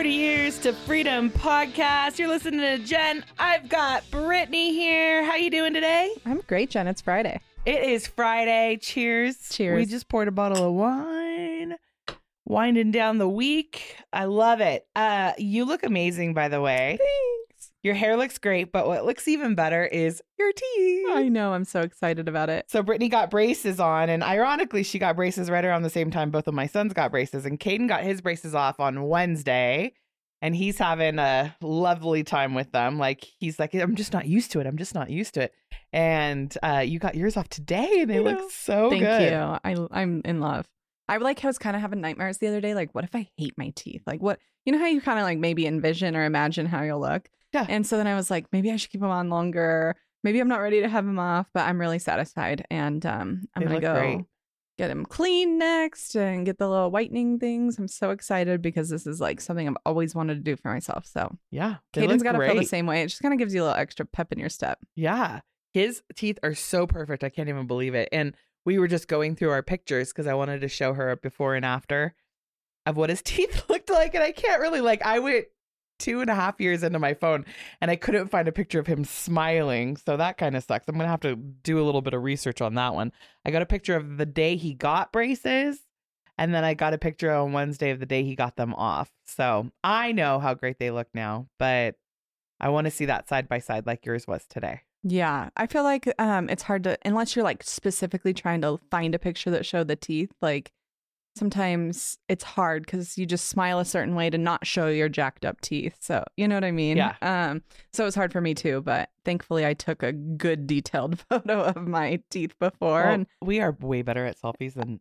Welcome to 40 Years to Freedom podcast. You're listening to Jen. I've got Brittany here. How you doing today? I'm great, Jen. It's Friday. It is Friday. Cheers. Cheers. We just poured a bottle of wine. Winding down the week. I love it. Uh you look amazing by the way. Thanks. Your hair looks great, but what looks even better is your teeth. I know. I'm so excited about it. So Brittany got braces on, and ironically, she got braces right around the same time both of my sons got braces. And Caden got his braces off on Wednesday, and he's having a lovely time with them. Like he's like, I'm just not used to it. I'm just not used to it. And uh, you got yours off today, and they I look know. so Thank good. you. I I'm in love. I like I was kind of having nightmares the other day. Like, what if I hate my teeth? Like, what you know how you kind of like maybe envision or imagine how you'll look. Yeah. And so then I was like, maybe I should keep them on longer. Maybe I'm not ready to have them off, but I'm really satisfied. And um, I'm gonna go great. get them clean next and get the little whitening things. I'm so excited because this is like something I've always wanted to do for myself. So Yeah, Caden's got to feel the same way. It just kind of gives you a little extra pep in your step. Yeah. His teeth are so perfect. I can't even believe it. And we were just going through our pictures because I wanted to show her a before and after of what his teeth looked like. And I can't really, like, I went two and a half years into my phone and I couldn't find a picture of him smiling. So that kind of sucks. I'm going to have to do a little bit of research on that one. I got a picture of the day he got braces. And then I got a picture on Wednesday of the day he got them off. So I know how great they look now, but I want to see that side by side like yours was today. Yeah, I feel like um it's hard to unless you're like specifically trying to find a picture that showed the teeth. Like sometimes it's hard because you just smile a certain way to not show your jacked up teeth. So you know what I mean? Yeah. Um. So it was hard for me too, but thankfully I took a good detailed photo of my teeth before Well, and we are way better at selfies than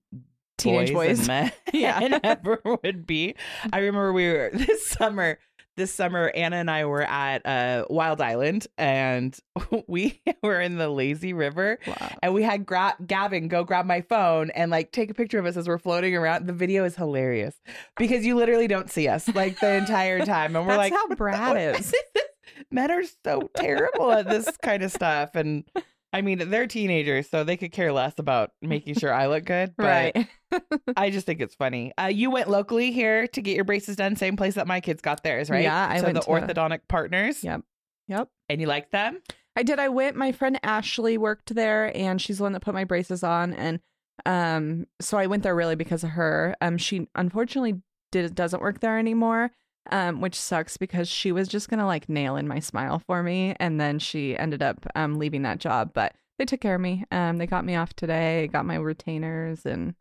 teenage boys. and men Yeah. ever would be. I remember we were this summer. This summer, Anna and I were at uh, Wild Island, and we were in the lazy river, Wow. and we had Gra- Gavin go grab my phone and like take a picture of us as we're floating around. The video is hilarious because you literally don't see us like the entire time, and we're That's like, how "What the- Brad is." Men are so terrible at this kind of stuff, and I mean, they're teenagers, so they could care less about making sure I look good. But Right. I just think it's funny. Uh, you went locally here to get your braces done, same place that my kids got theirs, right? Yeah, I so went the to- orthodontic partners. Yep. Yep. And you like them? I did. I went. My friend Ashley worked there, and she's the one that put my braces on. And um, so I went there really because of her. Um, she unfortunately did doesn't work there anymore. Um, which sucks because she was just gonna like nail in my smile for me, and then she ended up um leaving that job. But they took care of me. Um, they got me off today, got my retainers, and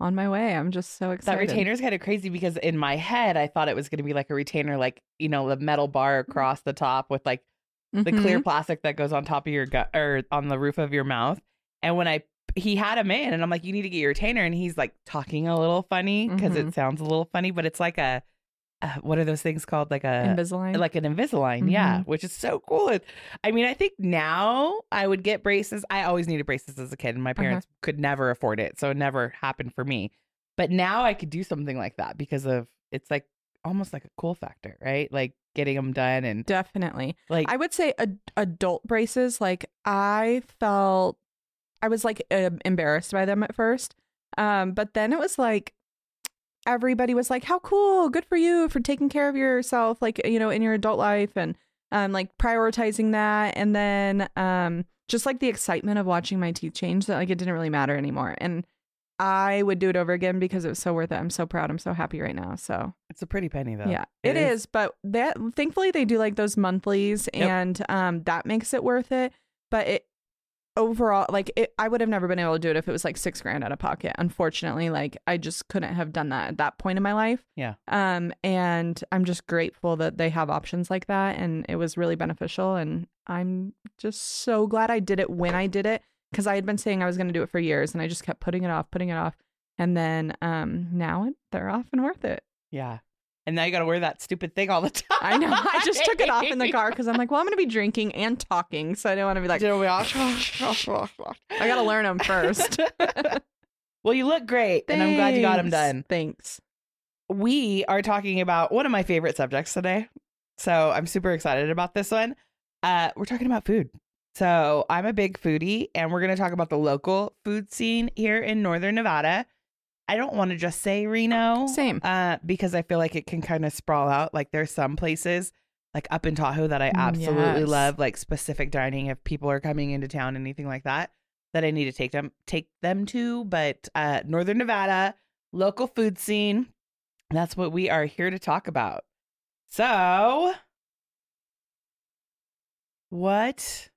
on my way. I'm just so excited. That retainer's kind of crazy because in my head I thought it was to be like a retainer, like you know, the metal bar across the top with like the Mhm. clear plastic that goes on top of your gut or on the roof of your mouth. And when I he had him in, and I'm like, you need to get your retainer, and he's like talking a little funny because Mhm. it sounds a little funny, but it's like a uh, what are those things called? Like a Invisalign. like an Invisalign, yeah, Mhm. which is so cool. I mean, I think now I would get braces. I always needed braces as a kid, and my Uh-huh. parents could never afford it, so it never happened for me. But now I could do something like that because of it's like almost like a cool factor, right? Like getting them done and Definitely. like I would say ad- adult braces. Like I felt, I was like uh, embarrassed by them at first, um, but then it was like everybody was like, "How cool! Good for you for taking care of yourself, like you know, in your adult life, and um, like prioritizing that." And then um, just like the excitement of watching my teeth change, that like it didn't really matter anymore. And I would do it over again because it was so worth it. I'm so proud. I'm so happy right now. So it's a pretty penny though. yeah, it is. But that thankfully they do like those monthlies, Yep. and um, that makes it worth it. But it overall, like it, I would have never been able to do it if it was like six grand out of pocket. Unfortunately, like I just couldn't have done that at that point in my life. Yeah. Um, and I'm just grateful that they have options like that, and it was really beneficial. And I'm just so glad I did it when I did it because I had been saying I was going to do it for years, and I just kept putting it off, putting it off, and then um, now it, they're off and worth it. Yeah. And now you got to wear that stupid thing all the time. I know. I just took it off in the car because I'm like, well, I'm going to be drinking and talking, so I don't want to be like, Did we all- I got to learn them first. well, you look great, and I'm glad you got them done. Thanks. we are talking about one of my favorite subjects today. So I'm super excited about this one. Uh, we're talking about food. So I'm a big foodie, and we're going to talk about the local food scene here in Northern Nevada. I don't want to just say Reno. Same. Uh, because I feel like it can kind of sprawl out. Like there's some places like up in Tahoe that I Mm, absolutely yes. love, like specific dining if people are coming into town, anything like that, that I need to take them take them to. But uh Northern Nevada, local food scene. That's what we are here to talk about. So what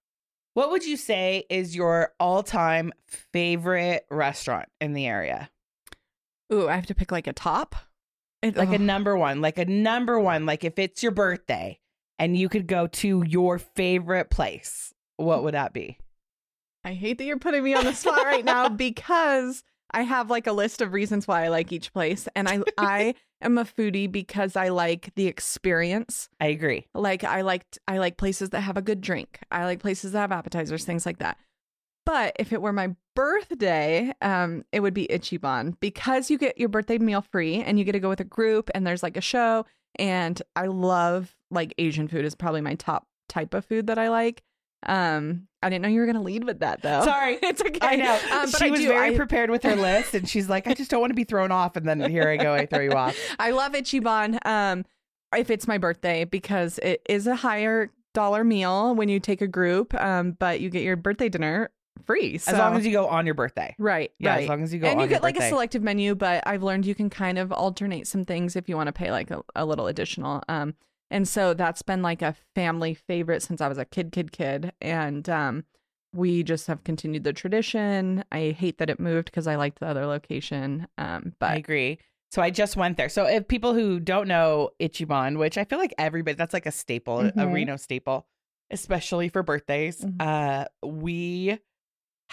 what would you say is your all-time favorite restaurant in the area? Ooh, I have to pick like a top. It- Like a number one, like a number one, like if it's your birthday and you could go to your favorite place, what would that be? I hate that you're putting me on the spot right now because I have like a list of reasons why I like each place, and I I am a foodie because I like the experience. I agree. Like I liked I like places that have a good drink. I like places that have appetizers, things like that. But if it were my birthday, um, it would be Ichiban because you get your birthday meal free and you get to go with a group and there's like a show. And I love like Asian food is probably my top type of food that I like. Um, I didn't know you were gonna lead with that though. Sorry. it's okay. I know. Um, but she I was do. very I- prepared with her list and she's like, I just don't want to be thrown off. And then here I go, I throw you off. I love Ichiban. Um, if it's my birthday because it is a higher dollar meal when you take a group. Um, but you get your birthday dinner free. So. As long as you go on your birthday. right, Yeah, right. as long as you go on your birthday. and you get like birthday. a selective menu, but I've learned you can kind of alternate some things if you want to pay like a, a little additional. Um, and so that's been like a family favorite since I was a kid, kid, kid, and um, we just have continued the tradition. I hate that it moved because I liked the other location. Um, but I agree. So I just went there. So if people who don't know Ichiban, which I feel like everybody that's like a staple, a Mhm. Reno staple, especially for birthdays. Mhm. Uh we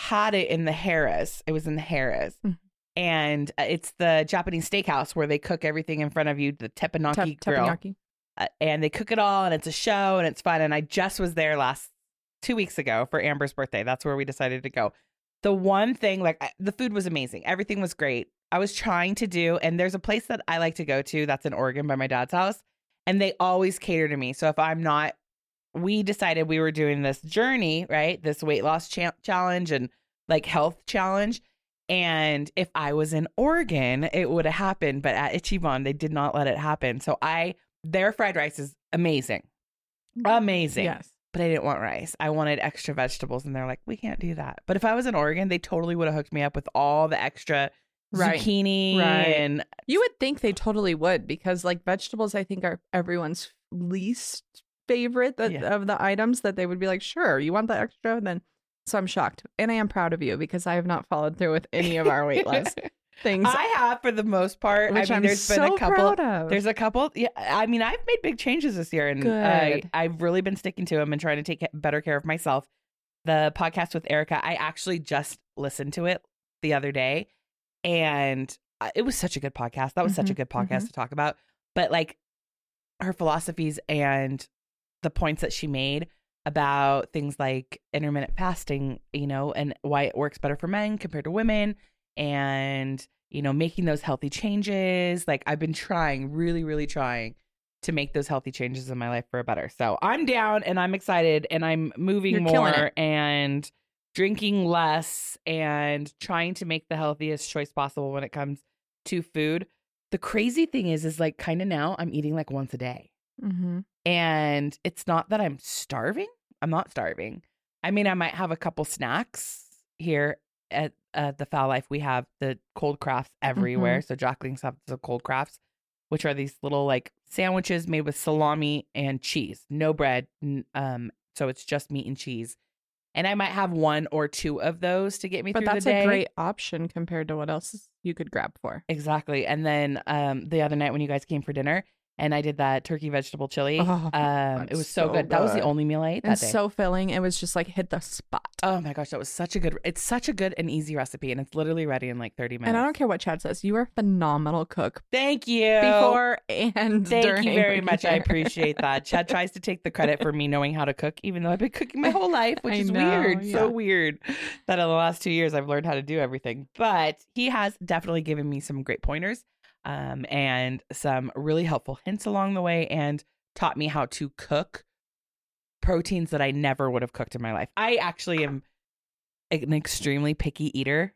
had it in the Harrah's. It was in the Harrah's. Mhm. And uh, it's the Japanese steakhouse where they cook everything in front of you, the teppanyaki tep- grill. teppanyaki. Uh, and they cook it all and it's a show and it's fun and I just was there last 2 weeks ago for Amber's birthday. That's where we decided to go. The one thing like I- the food was amazing. Everything was great. I was trying to do and there's a place that I like to go to that's in Oregon by my dad's house and they always cater to me. So if I'm not we decided we were doing this journey, right? This weight loss cha- challenge and like health challenge. And if I was in Oregon, it would have happened. But at Ichiban, they did not let it happen. So I, their fried rice is amazing, amazing. Yes. But I didn't want rice. I wanted extra vegetables. And they're like, we can't do that. But if I was in Oregon, they totally would have hooked me up with all the extra Right. zucchini Right. and You would think they totally would because like vegetables I think are everyone's least favorite that, Yeah. of the items that they would be like, "Sure, you want the extra?" And then so I'm shocked. And I am proud of you because I have not followed through with any of our weight loss things. I have for the most part. which I mean, am there's so been a couple. proud of. There's a couple. Yeah, I mean, I've made big changes this year, and I. I've really been sticking to them and trying to take better care of myself. The podcast with Erica, I actually just listened to it the other day, and uh, it was such a good podcast. That was such a Mhm, good podcast to talk about. But like her philosophies and the points that she made about things like intermittent fasting, you know, and why it works better for men compared to women, and you know, making those healthy changes. Like I've been trying, really, really trying to make those healthy changes in my life for a better. So I'm down and I'm excited and I'm moving You're more and drinking less and trying to make the healthiest choice possible when it comes to food. The crazy thing is, is like kind of now I'm eating like once a day. hmm And it's not that I'm starving. I'm not starving. I mean, I might have a couple snacks here at uh, the Foul Life. We have the cold crafts everywhere. So Jacqueline's have the cold crafts, which are these little like sandwiches made with salami and cheese, no bread. n- Um, so it's just meat and cheese. And I might have one or two of those to get me But through the day. That's a great option compared to what else you could grab for. Exactly. And then um the other night when you guys came for dinner and I did that turkey vegetable chili, Oh, um it was so, so good. That was the only meal I ate And that day. so filling. It was just like hit the spot. oh my gosh, that was such a good it's such a good and easy recipe and it's literally ready in like 30 minutes. And I don't care what Chad says. You are a phenomenal cook Thank you. before and Thank during you very much. I appreciate that. Chad tries to take the credit for me knowing how to cook, even though I've been cooking my whole life, which I is know, weird. yeah. So weird that in the last two years I've learned how to do everything. But he has definitely given me some great pointers um, and some really helpful hints along the way and taught me how to cook proteins that I never would have cooked in my life. I actually am an extremely picky eater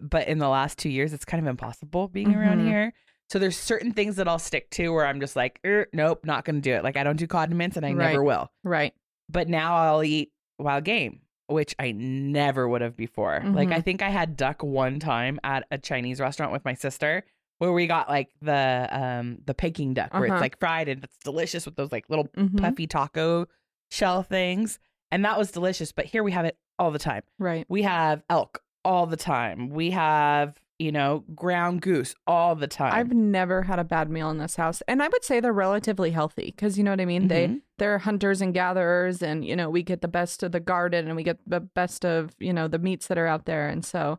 but in the last two years, it's kind of impossible being around Mhm. here. So there's certain things that I'll stick to where I'm just like, er, nope, not going to do it. Like I don't do condiments and I Right. never will. Right. But now I'll eat wild game, which I never would have before. Like Mhm. I think I had duck one time at a Chinese restaurant with my sister where we got like the um the Peking duck where Uh-huh. it's like fried and it's delicious with those like little Mhm. puffy taco shell things. And that was delicious. But here we have it all the time. Right. We have elk all the time. We have, you know, ground goose all the time. I've never had a bad meal in this house, and I would say they're relatively healthy because you know what I mean. They Mhm. they're hunters and gatherers, and you know we get the best of the garden, and we get the best of you know the meats that are out there, and so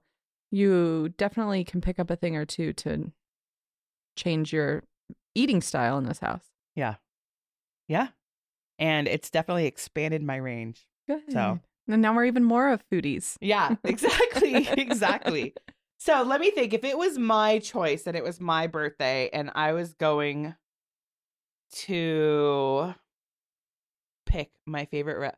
you definitely can pick up a thing or two to change your eating style in this house. Yeah. Yeah. And it's definitely expanded my range. Good. So- and now we're even more of foodies. Yeah, exactly. exactly. So let me think. If it was my choice and it was my birthday and I was going to pick my favorite re-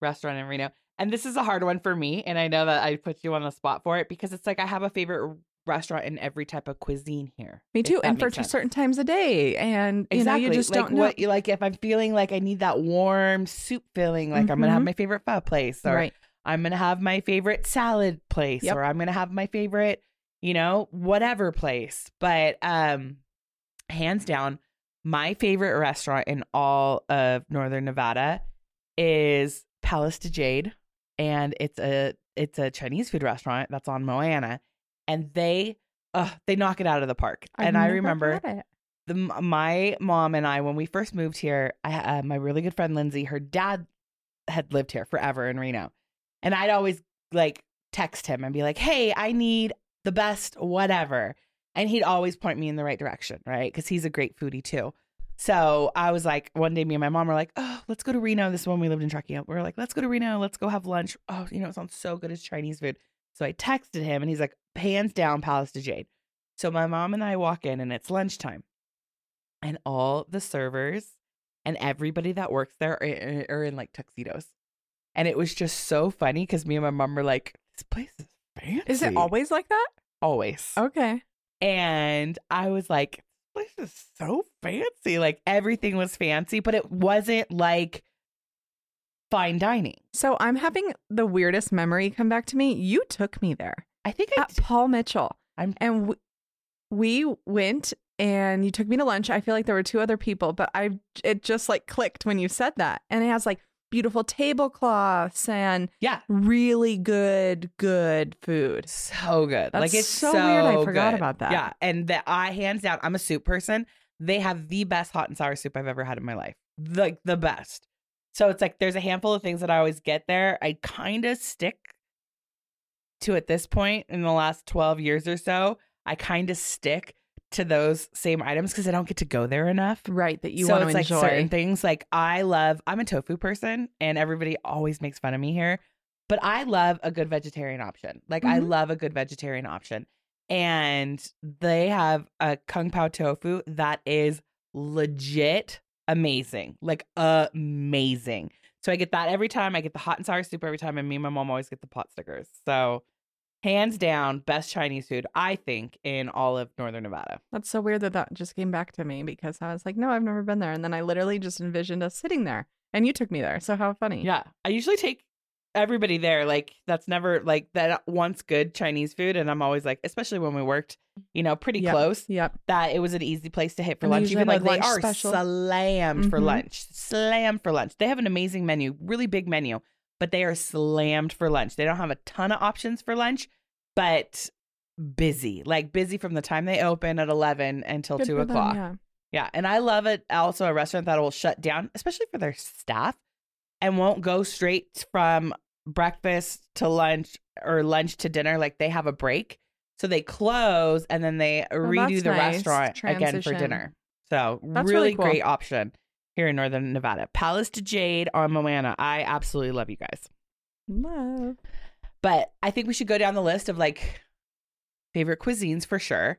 restaurant in Reno, and this is a hard one for me, and I know that I put you on the spot for it because it's like I have a favorite restaurant in every type of cuisine here. Me too, and for sense. certain times a day, and you Exactly. know you just like don't know. what you like if I'm feeling like I need that warm soup filling, like I'm gonna have Mhm. my favorite pho place or right. I'm gonna have my favorite salad place Yep. or I'm gonna have my favorite, you know, whatever place. But um hands down, my favorite restaurant in all of Northern Nevada is Palace de Jade. And it's a it's a Chinese food restaurant that's on Moana. And they uh they knock it out of the park. I've and I remember the my mom and I when we first moved here, I uh, my really good friend Lindsay, her dad had lived here forever in Reno, and I'd always like text him and be like, "Hey, I need the best whatever," and he'd always point me in the right direction, right? Because he's a great foodie too. So I was like, one day, me and my mom were like, "Oh, let's go to Reno." This is when we lived in Truckee. We were like, "Let's go to Reno. Let's go have lunch." Oh, you know, it sounds so good as Chinese food. So I texted him, and he's like, "Hands down, Palace de Jade." So my mom and I walk in, and it's lunchtime and all the servers and everybody that works there are, in- are in like tuxedos. And it was just so funny because me and my mom were like, "This place is fancy." Is it always like that? always? Okay. And I was like, "This place is so fancy." Like everything was fancy, but it wasn't like fine dining. So I'm having the weirdest memory come back to me. You took me there I think I at Paul Mitchell, I'm- and w- we went and you took me to lunch. I feel like there were two other people, but I it just like clicked when you said that, and it has like beautiful tablecloths and yeah, really good good food. so good. like it's so so, weird I forgot good. about that. Yeah, and that I hands down, I'm a soup person. They have the best hot and sour soup I've ever had in my life. Like the best. So it's like there's a handful of things that I always get there. I kind of stick to at this point in the last 12 years or so. I kind of stick to those same items because I don't get to go there enough. Right, that you so want to it's like enjoy. certain things. Like I love. I'm a tofu person, and everybody always makes fun of me here. But I love a good vegetarian option. Like I Mhm. love a good vegetarian option, and they have a kung pao tofu that is legit amazing. Like amazing. So I get that every time. I get the hot and sour soup every time, and me and my mom always get the pot stickers. So hands down, best Chinese food I think in all of Northern Nevada. That's so weird that that just came back to me because I was like, no, I've never been there, and then I literally just envisioned us sitting there, and you took me there. So how funny. Yeah. I usually take everybody there. Like that's never like that once good Chinese food. And I'm always like, especially when we worked, you know, pretty Yep. close, Yep. that it was an easy place to hit for And lunch. Even though have, they are special. slammed for Mhm. lunch. Slammed for lunch. They have an amazing menu, really big menu, but they are slammed for lunch. They don't have a ton of options for lunch, but busy. Like busy from the time they open at eleven until Good two for them, o'clock. yeah. Yeah, and I love it. Also, a restaurant that will shut down, especially for their staff, and won't go straight from breakfast to lunch or lunch to dinner. Like they have a break, so they close and then they redo Oh, that's the nice. restaurant again for dinner. So That's really, really cool. great option here in Northern Nevada. Palace de Jade on Moana. I absolutely love you guys. Love. But I think we should go down the list of like favorite cuisines for sure.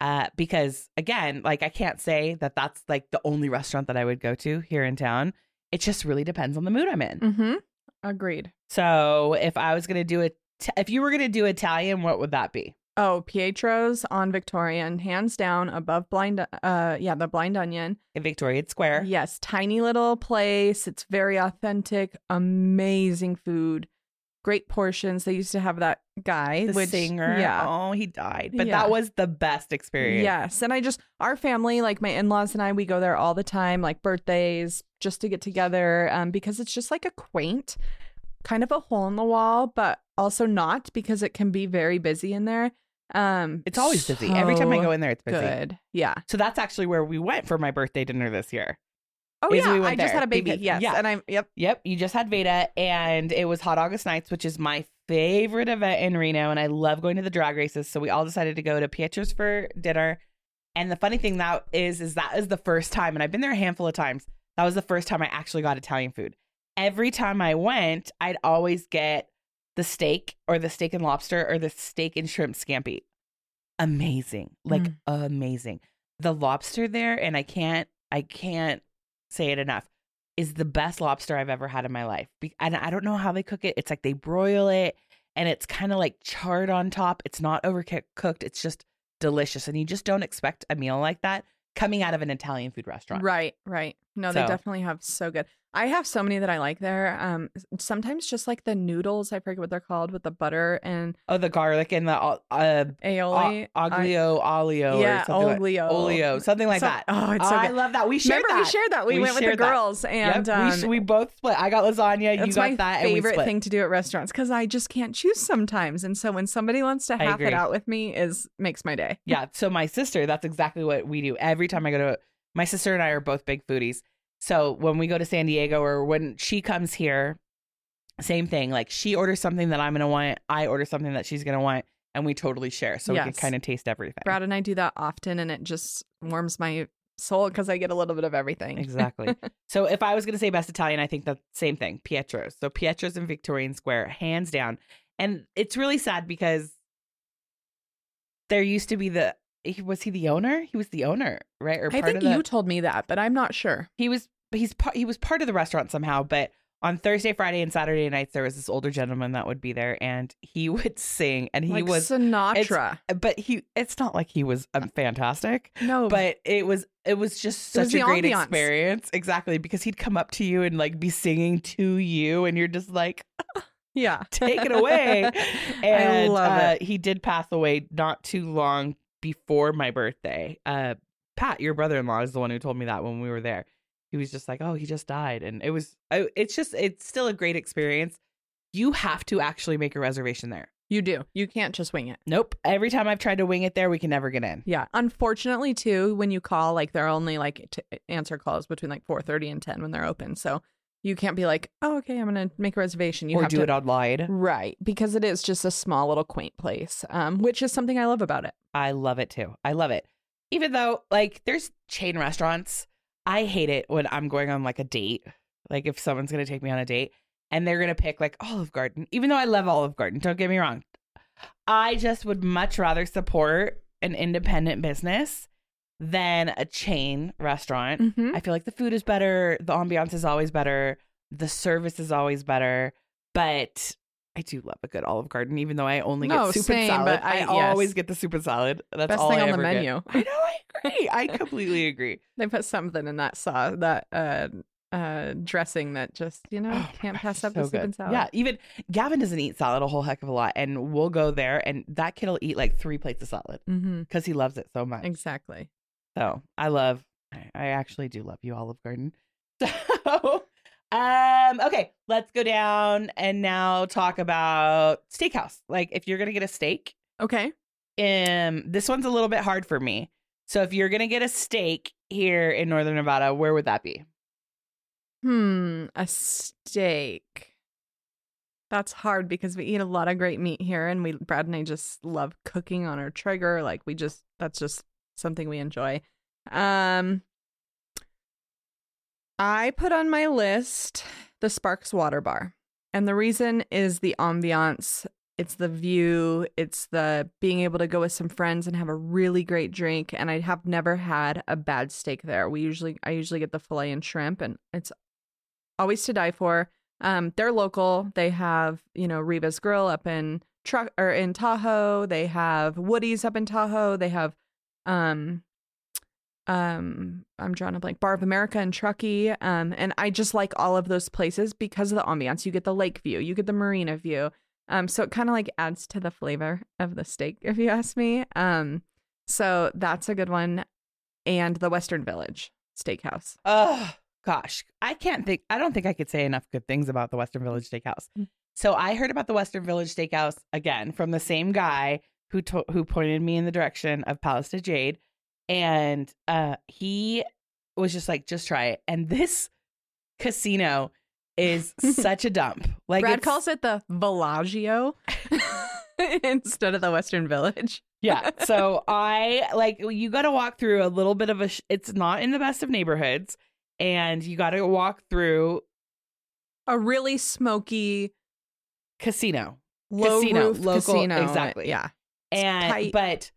Uh, because again, like I can't say that that's like the only restaurant that I would go to here in town. It just really depends on the mood I'm in. Mm-hmm. Agreed. So if I was gonna do a t- if you were gonna do Italian, what would that be? Oh, Pietro's on Victorian, hands down above Blind. Uh, yeah, the Blind Onion. In Victorian Square. Yes, tiny little place. It's very authentic. Amazing food. Great portions. They used to have that guy, The which singer. yeah, Oh, he died. But Yeah. that was the best experience. Yes. And I just, our family, like my in laws and I, we go there all the time, like birthdays, just to get together um, because it's just like a quaint, kind of a hole in the wall, but also not because it can be very busy in there. Um, It's always busy. Every time I go in there, it's busy. Good. Yeah. So that's actually where we went for my birthday dinner this year. Oh, yeah. we I just had a baby. because- yes. yeah. And I'm, yep. Yep, you just had Veda, and it was Hot August Nights, which is my favorite event in Reno, and I love going to the drag races. So we all decided to go to Pietro's for dinner. And the funny thing that is, is that is the first time, and I've been there a handful of times. That was the first time I actually got Italian food. Every time I went, I'd always get the steak or the steak and lobster or the steak and shrimp scampi. Amazing, like Mm. amazing. The lobster there, and I can't, I can't say it enough is the best lobster I've ever had in my life. And I don't know how they cook it. It's like they broil it and it's kind of like charred on top. It's not overcooked. It's just delicious. And you just don't expect a meal like that coming out of an Italian food restaurant. Right, right. No, they definitely have so good. I have so many that I like there. Um, sometimes just like the noodles, I forget what they're called, with the butter and Oh, the garlic and the uh, aioli. aglio olio yeah, or something like, olio, olio, something like So- that. Oh, it's so I good. love that. We shared Remember, that. we shared that. We, We went with the shared that. girls, and yep, um, we, sh- we both split. I got lasagna. You got my that. and we favorite thing to do at restaurants because I just can't choose sometimes. And so when somebody wants to half it out with me, is makes my day. yeah. So my sister, that's exactly what we do. Every time I go to my sister and I are both big foodies. So when we go to San Diego or when she comes here, same thing. Like she orders something that I'm gonna want, I order something that she's gonna want, and we totally share. So we can kind of taste everything. Brad and I do that often, and it just warms my soul because I get a little bit of everything. Exactly. so if I was gonna say best Italian, I think the same thing. Pietro's. So Pietro's in Victorian Square, hands down. And it's really sad because there used to be the he- was he the owner? He was the owner, right? Or I think the you told me that, but I'm not sure. he was he's part he was part of the restaurant somehow but on thursday friday and saturday nights there was this older gentleman that would be there and he would sing and he like was Sinatra. but he it's not like he was um, fantastic No, but it was it was just It was such a great ambiance. experience exactly because he'd come up to you and like be singing to you and you're just like yeah, take it away I and love uh, it. he did pass away not too long before my birthday. Uh, Pat, your brother-in-law, is the one who told me that when we were there. He was just like, "Oh, he just died," and it was. It's just, it's still a great experience. You have to actually make a reservation there. You do. You can't just wing it. Nope. Every time I've tried to wing it there, we can never get in. Yeah. Unfortunately, too, when you call, like they're only like to answer calls between like four thirty and ten when they're open. So you can't be like, oh, okay, I'm gonna make a reservation. You or have do to it online. right because it is just a small little quaint place, um, which is something I love about it. I love it too. I love it. Even though, like, there's chain restaurants. I hate it when I'm going on like a date. Like, if someone's going to take me on a date and they're going to pick like Olive Garden, even though I love Olive Garden, don't get me wrong. I just would much rather support an independent business than a chain restaurant. Mm-hmm. I feel like the food is better, the ambiance is always better, the service is always better, but I do love a good Olive Garden, even though I only No, get soup same, and salad. I- I, always get the soup and salad. That's Best all thing I on the ever get. menu. I know, I agree. I completely agree. They put something in that sauce, that uh, uh, dressing that just you know Oh can't gosh, pass up the so soup good. and salad. Yeah, even Gavin doesn't eat salad a whole heck of a lot, and we'll go there, and that kid'll eat like three plates of salad Mm-hmm. because he loves it so much. Exactly. So I love, I- actually do love you, Olive Garden. So, um, okay, let's go down and now talk about steakhouse. Like, if you're gonna get a steak, Okay. um, this one's a little bit hard for me. So, if you're gonna get a steak here in Northern Nevada, where would that be? Hmm. A steak. That's hard because we eat a lot of great meat here, and we Brad and I just love cooking on our Traeger. Like we just that's just something we enjoy. Um. I put on my list the Sparks Water Bar. And the reason is the ambiance, it's the view, it's the being able to go with some friends and have a really great drink. And I have never had a bad steak there. We usually, I usually get the filet and shrimp, and it's always to die for. Um, they're local. They have, you know, Riva's Grill up in truck or in Tahoe. They have Woody's up in Tahoe. They have um um I'm drawing a blank Bar of America and Truckee. Um and I just like all of those places because of the ambiance. You get the lake view, you get the marina view. Um so it kind of like adds to the flavor of the steak if you ask me. Um so that's a good one. And the Western Village Steakhouse. Oh gosh, I can't think. I don't think I could say enough good things about the Western Village Steakhouse. Mm. So I heard about the Western Village Steakhouse again from the same guy who to- who pointed me in the direction of Palace de Jade, and uh, he was just like, just try it. And this casino is such a dump. Like Brad calls it the Bellagio instead of the Western Village. Yeah. So I like you got to walk through a little bit of a. Sh- it's not in the best of neighborhoods, and you got to walk through A really smoky, casino. low Casino, local- casino. exactly. Yeah. And tight. but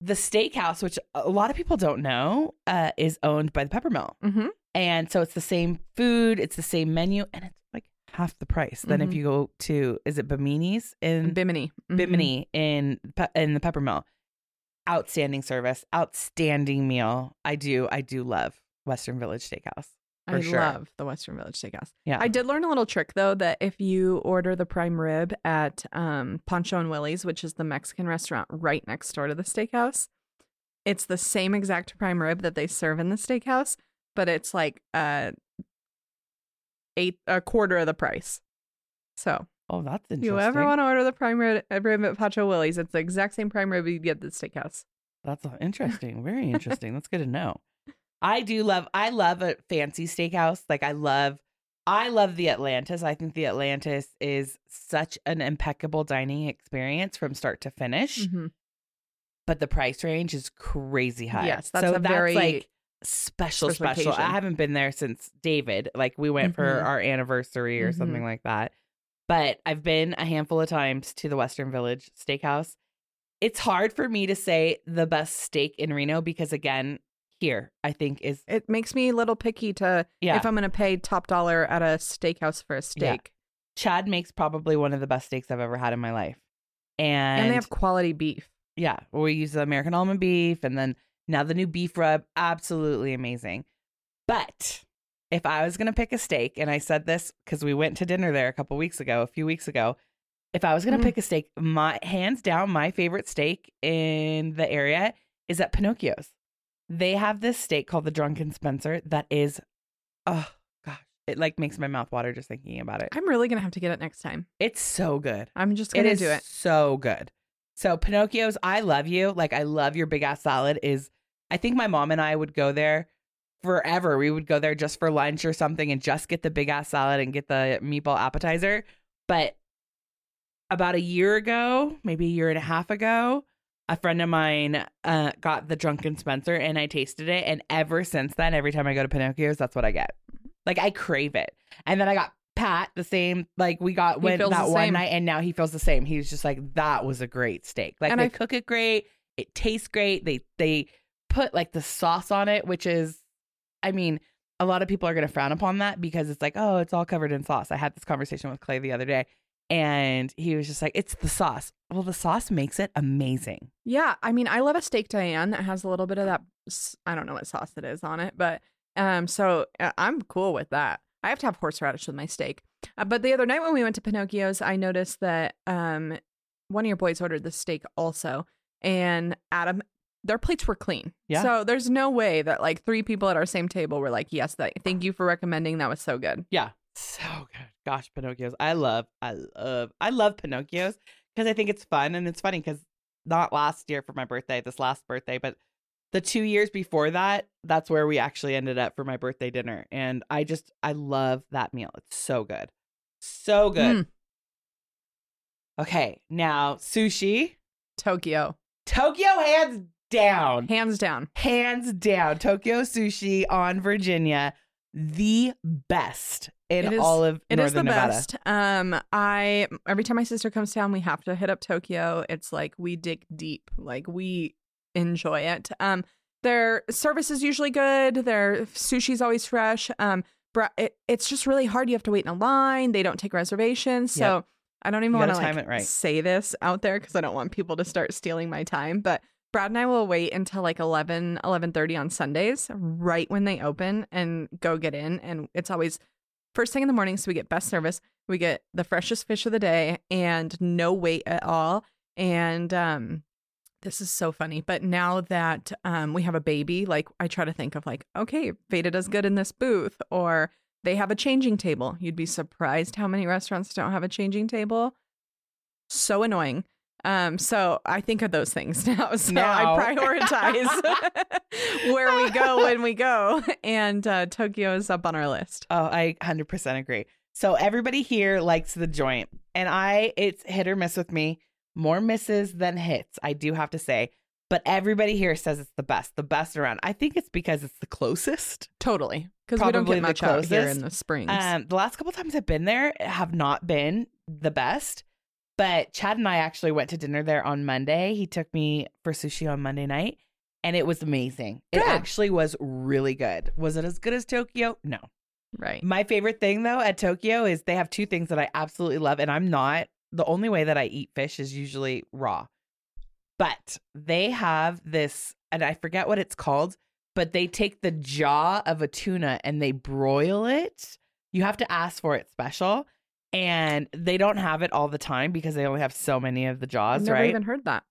the steakhouse, which a lot of people don't know, uh, is owned by the Peppermill, Mm-hmm. and so it's the same food, it's the same menu, and it's like half the price than if you go to is it Bimini's in Bimini. Mhm. Bimini in in the Peppermill. Outstanding service, outstanding meal. I do, I do love Western Village Steakhouse. I sure. love the Western Village Steakhouse. Yeah, I did learn a little trick though that if you order the prime rib at um, Pancho and Willie's, which is the Mexican restaurant right next door to the steakhouse, it's the same exact prime rib that they serve in the steakhouse, but it's like uh, eight a quarter of the price. So Oh, that's interesting. you ever want to order the prime rib, rib at Pancho Willie's, it's the exact same prime rib you get at the steakhouse. That's uh, interesting. Very interesting. That's good to know. I do love I love a fancy steakhouse. Like I love I love the Atlantis. I think the Atlantis is such an impeccable dining experience from start to finish. Mhm. But the price range is crazy high. Yes, that's so a that's very like special, special. I haven't been there since David. Like we went for Mhm. our anniversary or Mhm. something like that. But I've been a handful of times to the Western Village Steakhouse. It's hard for me to say the best steak in Reno because again, here I think is It makes me a little picky to yeah. if I'm going to pay top dollar at a steakhouse for a Yeah. steak. Chad makes probably one of the best steaks I've ever had in my life. And, and they have quality beef. yeah, we use the American almond beef and then now the new beef rub, absolutely amazing. But if I was going to pick a steak, and I said this because we went to dinner there a couple weeks ago, a few weeks ago, if I was going to Mm. pick a steak, my hands down, my favorite steak in the area is at Pinocchio's. They have this steak called the Drunken Spencer that is, oh gosh, it like makes my mouth water just thinking about it. I'm really to have to get it next time. It's so good. I'm just is do it. so good. So Pinocchio's, I love you. Like I love your big ass salad. Is I think my mom and I would go there forever. We would go there just for lunch or something and just get the big ass salad and get the meatball appetizer. But about a year ago, maybe a year and a half ago, a friend of mine uh, got the Drunken Spencer and I tasted it. And ever since then, every time I go to Pinocchio's, that's what I get. Like I crave it. And then I got Pat the same. Like we got He went that one night, and now he feels the same. He was just like, "That was a great steak. Like And they I- cook it great. It tastes great. They they put like the sauce on it, which is, I mean, a lot of people are gonna frown upon that because it's like, oh, it's all covered in sauce. I had this conversation with Clay the other day, and he was just like, "It's the sauce." Well, the sauce makes it amazing. Yeah, I mean, I love a steak Diane that has a little bit of that. I don't know what sauce it is on it, but um, so uh, I'm cool with that. I have to have horseradish with my steak. Uh, but the other night when we went to Pinocchio's, I noticed that um, one of your boys ordered the steak also, and Adam, their plates were clean. Yeah. So there's no way that like three people at our same table were like, "Yes, that. Thank you for recommending. That was so good." Yeah, so good. Gosh, Pinocchio's. I love, I love, I love Pinocchio's because I think it's fun and it's funny because not last year for my birthday, this last birthday, but the two years before that, that's where we actually ended up for my birthday dinner, and I just, I love that meal. It's so good, so good. Mm, Okay, now sushi, Tokyo, Tokyo, hands down. hands down. hands down Tokyo Sushi on Virginia, the best in It is- all of It Northern is the Nevada. best. Um, I every time my sister comes down, we have to hit up Tokyo. It's like we dig deep, like we enjoy it. Um, their service is usually good. Their sushi's always fresh. Um, it, it's just really hard. You have to wait in a line. They don't take reservations. So I don't even want to like right. say this out there because I don't want people to start stealing my time. But Brad and I will wait until like 11, 11.30 on Sundays, right when they open, and go get in. And it's always first thing in the morning, so we get best service. We get the freshest fish of the day and no wait at all. And um, this is so funny. But now that um, we have a baby, like I try to think of like, okay, Veda does good in this booth, or they have a changing table. You'd be surprised how many restaurants don't have a changing table. So annoying. Um, so I think of those things now. So Now. I prioritize where we go when we go, and uh, Tokyo is up on our list. Oh, I 100% agree. So everybody here likes the joint, and I it's hit or miss with me. More misses than hits, I do have to say. But everybody here says it's the best, the best around. I think it's because it's the closest. Totally, because we don't get much out here in the springs. Um, the last couple times I've been there have not been the best. But Chad and I actually went to dinner there on Monday. He took me for sushi on Monday night, and it was amazing. It actually was really good. Was it as good as Tokyo? No. right. My favorite thing though at Tokyo is they have two things that I absolutely love, and I'm not the only way that I eat fish is usually raw. But they have this, and I forget what it's called, but they take the jaw of a tuna and they broil it. You have to ask for it special, and they don't have it all the time because they only have so many of the jaws. I've never right? even heard that.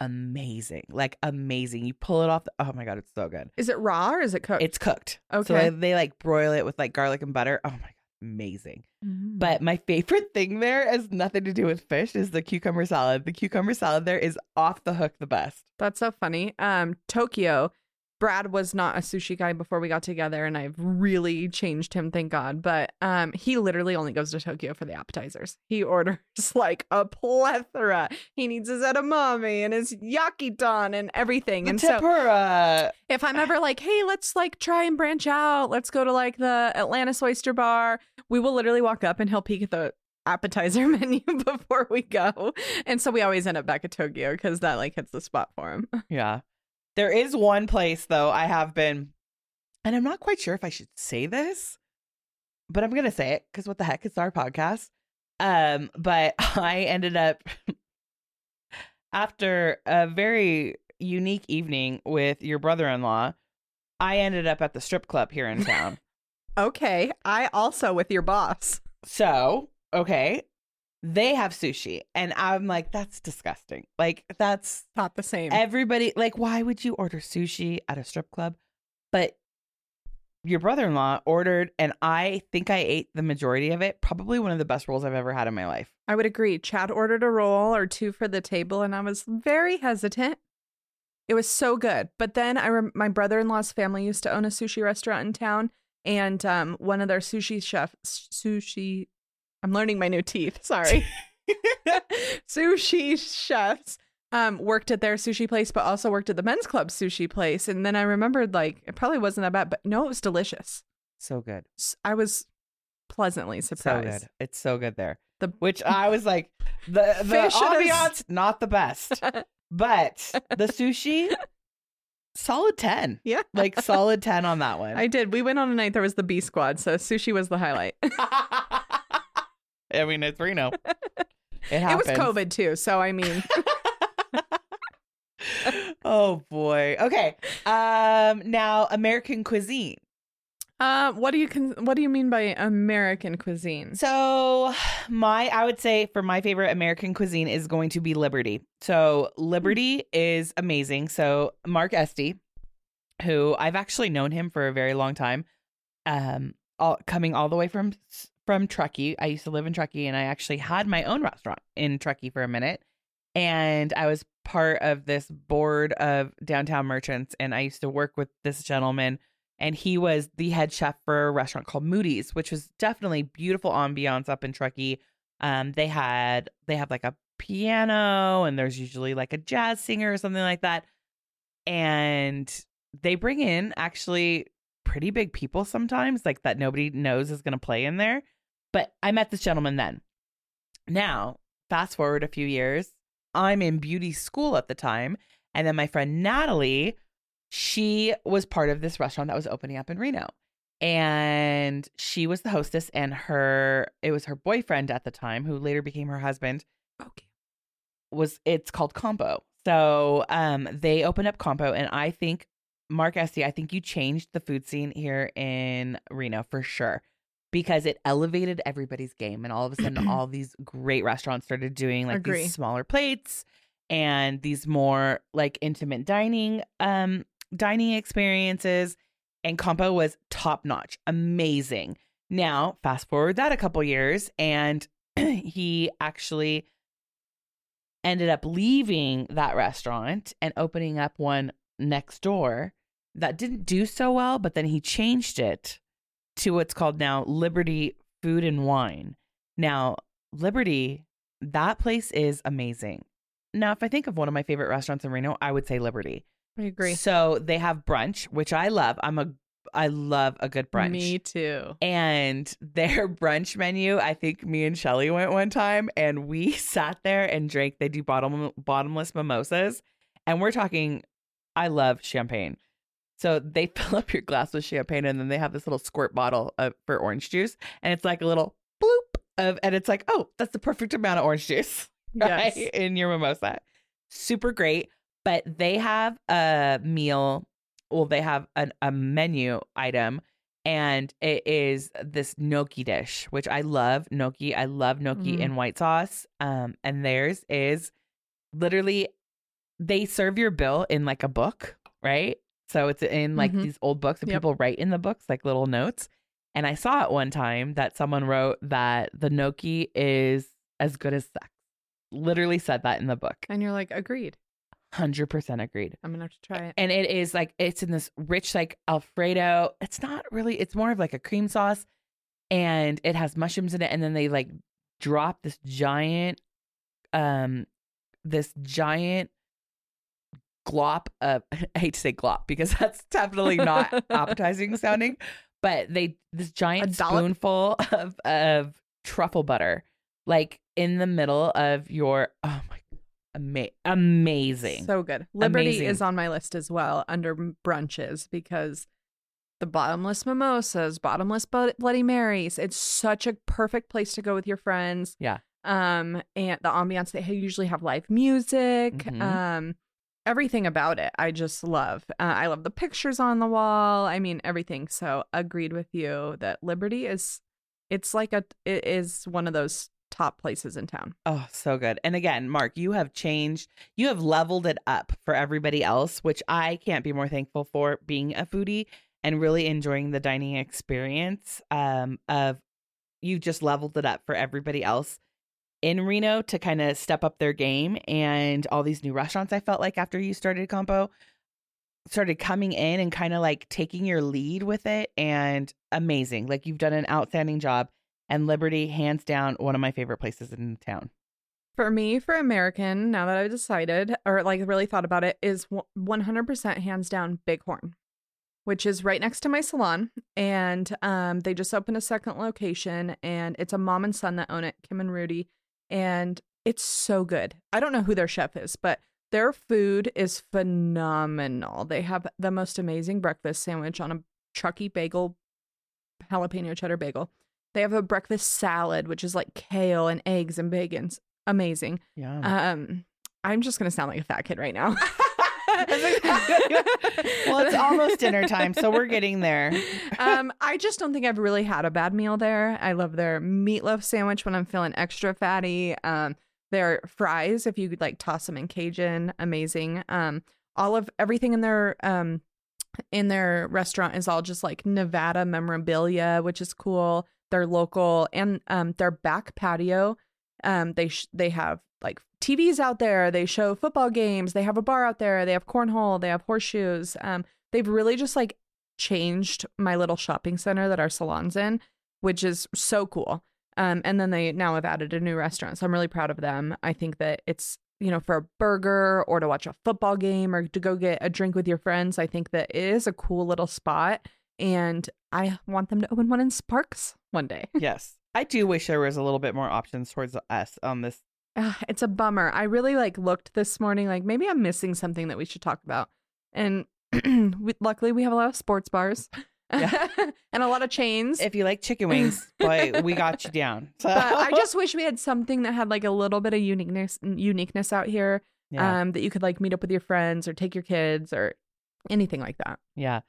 amazing, like amazing. You pull it off. The, oh my god, it's so good. Is it raw or is it cooked? It's cooked. So Okay. they, they like broil it with like garlic and butter. Oh my god, amazing. Mm. But my favorite thing there has nothing to do with fish is the cucumber salad. The cucumber salad there is off the hook the best. That's so funny. Um, Tokyo, Brad was not a sushi guy before we got together, and I've really changed him, thank God. But um, he literally only goes to Tokyo for the appetizers. He orders like a plethora. He needs his edamame and his yakiton and everything. The and so if I'm ever like, hey, let's like try and branch out, let's go to like the Atlantis Oyster Bar, we will literally walk up and he'll peek at the appetizer menu before we go. And so we always end up back at Tokyo because that like hits the spot for him. Yeah. There is one place though I have been, and I'm not quite sure if I should say this, but I'm gonna say it because what the heck? It's our podcast. Um, but I ended up after a very unique evening with your brother-in-law. I ended up at the strip club here in town. Okay. I also with your boss. So, okay, they have sushi. And I'm like, that's disgusting. Like, that's Not the same. everybody, like, why would you order sushi at a strip club? But your brother in law ordered, and I think I ate the majority of it. Probably one of the best rolls I've ever had in my life. I would agree. Chad ordered a roll or two for the table, and I was very hesitant. It was so good. But then I rem- my brother in law's family used to own a sushi restaurant in town, and um, one of their sushi chefs, sushi, I'm learning my new teeth. Sorry, sushi chefs um, worked at their sushi place, but also worked at the men's club sushi place. And then I remembered like it probably wasn't that bad, but no, it was delicious. So good. I was pleasantly So surprised. good. It's so good there. The- Which I was like, the, the ambiance, not the best. But the sushi, solid 10. Yeah. Like, solid 10 on that one. I did. We went on a night there was the B squad, so sushi was the highlight. I mean, it's Reno. It, it was. COVID too, so I mean, oh boy. Okay. Um. Now, American cuisine. uh, what do you con- what do you mean by American cuisine? So, my I would say for my favorite American cuisine is going to be Liberty. So, Liberty is amazing. So, Mark Estee, who I've actually known him for a very long time, um, all coming all the way from from Truckee. I used to live in Truckee, and I actually had my own restaurant in Truckee for a minute, and I was part of this board of downtown merchants, and I used to work with this gentleman and he was the head chef for a restaurant called Moody's, which was definitely beautiful ambiance up in Truckee. Um, they had they have like a piano, and there's usually like a jazz singer or something like that, and they bring in actually pretty big people sometimes, like that nobody knows is going to play in there. But I met this gentleman then. Now, fast forward a few years, I'm in beauty school at the time, and then my friend Natalie she was part of this restaurant that was opening up in Reno. and she was the hostess and her it was her boyfriend at the time who later became her husband Okay. was it's called Campo so um they opened up Campo and i think mark estee i think you changed the food scene here in reno for sure because it elevated everybody's game and all of a sudden all these great restaurants started doing like Agree. these smaller plates and these more like intimate dining um dining experiences and Campo was top notch, amazing. Now, fast forward that a couple years, and he actually ended up leaving that restaurant and opening up one next door that didn't do so well, but then he changed it to what's called now Liberty Food and Wine. Now, Liberty, that place is amazing. Now, if I think of one of my favorite restaurants in Reno, I would say Liberty. I agree. So they have brunch, which I love. I'm a I love a good brunch. Me too. And their brunch menu, I think me and Shelly went one time and we sat there and drank. They do bottom bottomless mimosas. And we're talking, I love champagne. So they fill up your glass with champagne and then they have this little squirt bottle of, for orange juice. And it's like a little bloop of, and it's like, oh, that's the perfect amount of orange juice right? Yes. in your mimosa. Super great. But they have a meal, well, they have an, a menu item, and it is this gnocchi dish, which I love gnocchi. I love gnocchi Mm. in white sauce. Um, and theirs is literally they serve your bill in like a book, right? So it's in like Mhm. these old books, and Yep. people write in the books like little notes. And I saw it one time that someone wrote that the gnocchi is as good as sex. Literally said that in the book. And you're like, agreed. 100% agreed. I'm gonna have to try it. And it is like, it's in this rich, like Alfredo. It's not really, it's more of like a cream sauce and it has mushrooms in it. And then they like drop this giant, um, this giant glop of, I hate to say glop because that's definitely not appetizing sounding, but they, this giant spoonful of, of truffle butter, like in the middle of your, oh my, ama- amazing. So good. Liberty Amazing. is on my list as well under brunches because the bottomless mimosas, bottomless Bloody Marys. It's such a perfect place to go with your friends. Yeah. Um, and the ambiance they usually have live music. Mhm. Um, everything about it I just love. Uh, I love the pictures on the wall. I mean everything. So agreed with you that Liberty is. It's like a. It is one of those top places in town. Oh, so good. And again, Mark, you have changed, you have leveled it up for everybody else, which I can't be more thankful for being a foodie and really enjoying the dining experience um of you just leveled it up for everybody else in Reno to kind of step up their game and all these new restaurants I felt like after you started Campo started coming in and kind of like taking your lead with it and amazing. Like you've done an outstanding job and Liberty hands down one of my favorite places in the town. For me, for American, now that I've decided or like really thought about it is 100% hands down Bighorn, which is right next to my salon. And um, they just opened a second location, and it's a mom and son that own it, Kim and Rudy. And it's so good. I don't know who their chef is, but their food is phenomenal. They have the most amazing breakfast sandwich on a Truckee bagel, jalapeno cheddar bagel. They have a breakfast salad, which is like kale and eggs and bacons. Amazing. Yeah. Um, I'm just gonna sound like a fat kid right now. well, it's almost dinner time, so we're getting there. um, I just don't think I've really had a bad meal there. I love their meatloaf sandwich when I'm feeling extra fatty. Um, their fries, if you could like toss them in Cajun, amazing. Um, all of everything in their um in their restaurant is all just like Nevada memorabilia, which is cool. They're local and um their back patio, um they sh- they have like TVs out there. They show football games. They have a bar out there. They have cornhole. They have horseshoes. Um, they've really just like changed my little shopping center that our salon's in, which is so cool. Um, and then they now have added a new restaurant. So I'm really proud of them. I think that it's, you know, for a burger or to watch a football game or to go get a drink with your friends, I think that it is a cool little spot. And I want them to open one in Sparks one day. Yes. I do wish there was a little bit more options towards us on this. Ugh, it's a bummer. I really like looked this morning, like maybe I'm missing something that we should talk about. And we, luckily, we have a lot of sports bars. Yeah. and a lot of chains. If you like chicken wings, boy, we got you down. So. but I just wish we had something that had like a little bit of uniqueness uniqueness out here. yeah. Um, that you could like meet up with your friends or take your kids or anything like that. Yeah.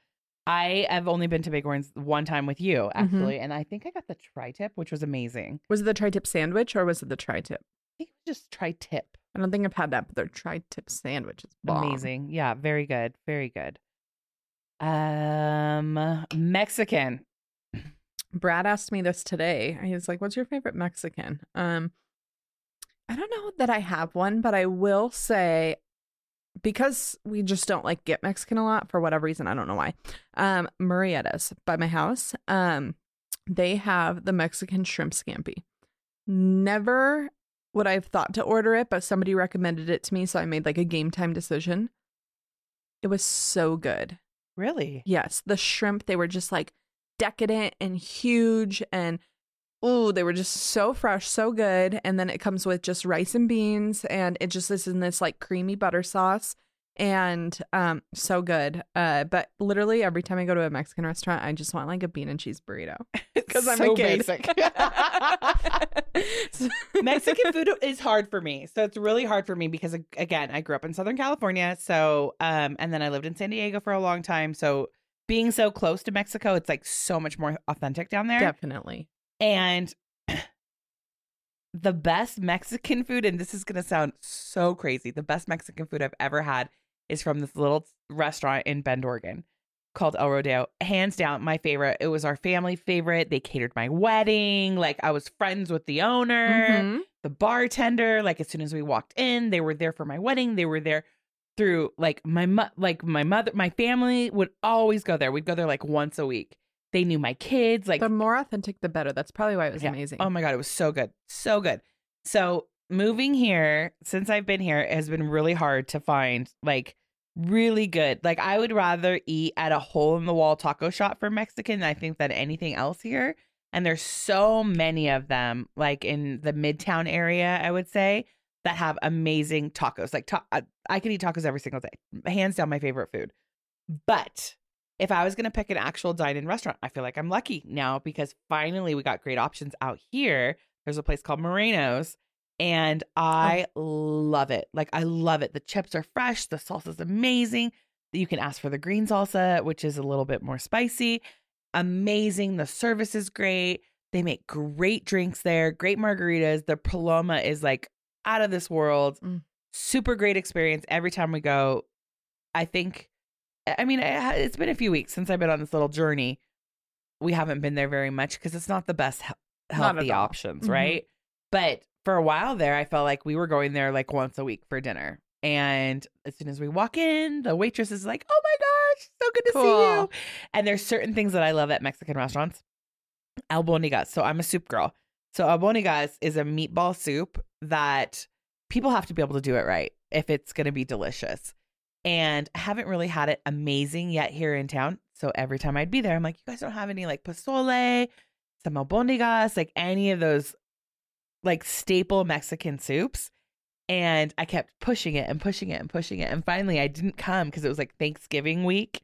I have only been to Bighorns one time with you, Mm-hmm. actually. And I think I got the tri tip, which was amazing. Was it the tri tip sandwich or was it the tri tip? I think it was just tri tip. I don't think I've had that, but their tri tip sandwich is bomb. Amazing. Yeah. Very good. Very good. Um, Mexican. Brad asked me this today. He was like, "What's your favorite Mexican?" Um, I don't know that I have one, but I will say because we just don't like get Mexican a lot for whatever reason. I don't know why. Um, Murrieta's by my house. Um, they have the Mexican shrimp scampi. Never would I have thought to order it, but somebody recommended it to me, so I made like a game time decision. It was so good. Really? Yes, the shrimp, they were just like decadent and huge and ooh, they were just so fresh, so good. And then it comes with just rice and beans and it just is in this like creamy butter sauce and um so good. Uh but literally every time I go to a Mexican restaurant, I just want like a bean and cheese burrito. Because I'm so a kid. basic. Mexican food is hard for me. So it's really hard for me because again, I grew up in Southern California. So um and then I lived in San Diego for a long time. So being so close to Mexico, it's like so much more authentic down there. Definitely. And the best Mexican food, and this is gonna sound so crazy, the best Mexican food I've ever had is from this little restaurant in Bend, Oregon called El Rodeo. Hands down, my favorite. It was our family favorite. They catered my wedding. Like I was friends with the owner Mhm. the bartender like as soon as we walked in they were there for my wedding they were there through like my mo- like my mother my family would always go there we'd go there like once a week they knew my kids like The more authentic the better. That's probably why it was Yeah. amazing. oh my god it was so good so good so moving here since i've been here it has been really hard to find like really good. Like i would rather eat at a hole in the wall taco shop for mexican i think than anything else here. And there's so many of them like in the midtown area i would say that have amazing tacos. Like ta- I, could eat tacos every single day hands down my favorite food. But if i was to pick an actual dine-in restaurant i feel like i'm lucky now because finally we got great options out here. There's a place called moreno's and i love it like i love it the chips are fresh the salsa is amazing you can ask for the green salsa which is a little bit more spicy amazing. The service is great. They make great drinks there, great margaritas. The Paloma is like out of this world. Mm. Super great experience every time we go. I think, I mean, it's been a few weeks since I've been on this little journey. We haven't been there very much because it's not the best he- healthy options, Mhm. right? But for a while there, I felt like we were going there like once a week for dinner. And as soon as we walk in, the waitress is like, "Oh my gosh, so good to see you!" And there's certain things that I love at Mexican restaurants. Albonigas. So I'm a soup girl. So albonigas is a meatball soup that people have to be able to do it right if it's going to be delicious. And I haven't really had it amazing yet here in town. So every time I'd be there, I'm like, you guys don't have any like pozole, some albonigas, like any of those like staple Mexican soups. And I kept pushing it and pushing it and pushing it. And finally, I didn't come because it was like Thanksgiving week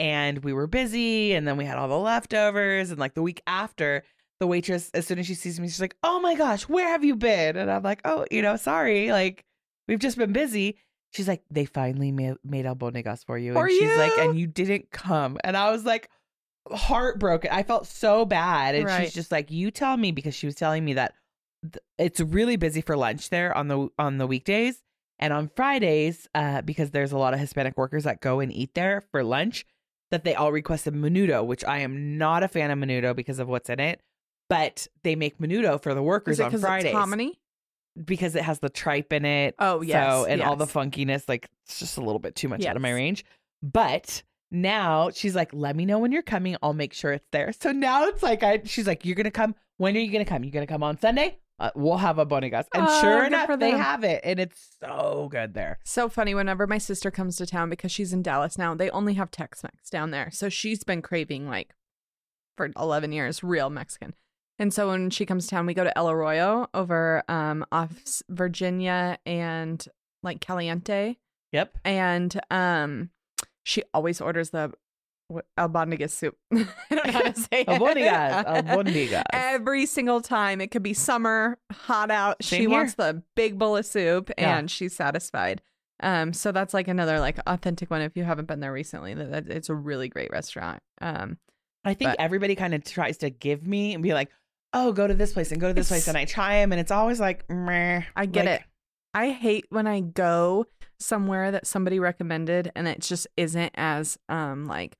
and we were busy. And then we had all the leftovers. And like the week after, the waitress, as soon as she sees me, she's like, oh my gosh, where have you been? And I'm like, oh, you know, sorry. Like, we've just been busy. She's like, they finally made, made albonigas for you. For and she's like, and you didn't come. And I was like, heartbroken. I felt so bad. And Right. she's just like, you tell me because she was telling me that th- it's really busy for lunch there on the on the weekdays and on Fridays uh because there's a lot of Hispanic workers that go and eat there for lunch that they all requested menudo which I am not a fan of menudo because of what's in it but they make menudo for the workers on because Fridays. It's because it has the tripe in it Oh, yes. so and all the funkiness like it's just a little bit too much out of my range. But now she's like let me know when you're coming I'll make sure it's there. So now it's like I she's like you're gonna come when are you gonna come? You're gonna come on Sunday uh, we'll have a bonigas and Oh, sure enough they have it and it's so good there So funny. Whenever my sister comes to town, because she's in Dallas now, they only have Tex Mex down there. So she's been craving, like, for 11 years, real Mexican. And so when she comes to town, we go to El Arroyo over um, off Virginia and like Caliente. yep And um, she always orders the albondigas soup. I don't know how to say it. Albondigas, albondigas. Every single time, it could be summer, hot out. Same she here. wants the big bowl of soup, Yeah. and she's satisfied. Um, so that's like another like authentic one. If you haven't been there recently, that, that it's a really great restaurant. Um, I think But- everybody kind of tries to give me and be like, "Oh, go to this place and go to this place," and I try them, and it's always like, Meh. I get Like, it. I hate when I go somewhere that somebody recommended and it just isn't as um like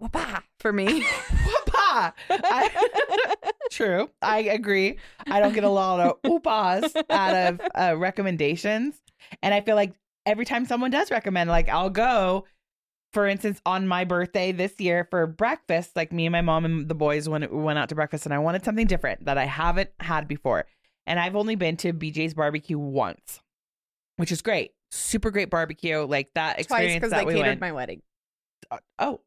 whoopah for me. Whoopah! I- True, I agree. I don't get a lot of oopas out of uh, recommendations, and I feel like every time someone does recommend, like I'll go. For instance, on my birthday this year for breakfast, like me and my mom and the boys went went out to breakfast, and I wanted something different that I haven't had before. And I've only been to BJ's barbecue once, which is great, super great barbecue. Like that Twice experience because that we catered went. my wedding. Uh, oh,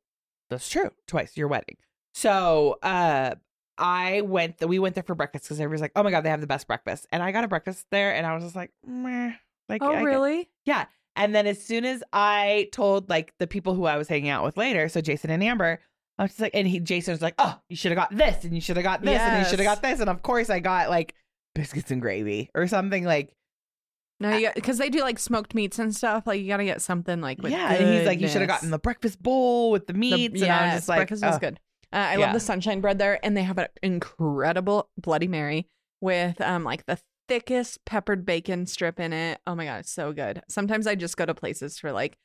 that's true. Twice your wedding. So, uh, I went. we went there for breakfast because everybody's like, "Oh my god, they have the best breakfast," and I got a breakfast there, and I was just like, Meh. like, Oh I get- really? yeah. And then as soon as I told like the people who I was hanging out with later, so Jason and Amber, I was just like, and he Jason was like, "Oh, you should have got this, and you should have got this, and you should have got this," and of course I got like biscuits and gravy or something like No, because they do like smoked meats and stuff. Like you got to get something like with yeah. And he's like, "You should have gotten the breakfast bowl with the The- meats," and I was just like, breakfast was "Oh." good. Uh, I Yeah. love the sunshine bread there, and they have an incredible Bloody Mary with um like the thickest peppered bacon strip in it. Oh my god, it's so good. Sometimes I just go to places for like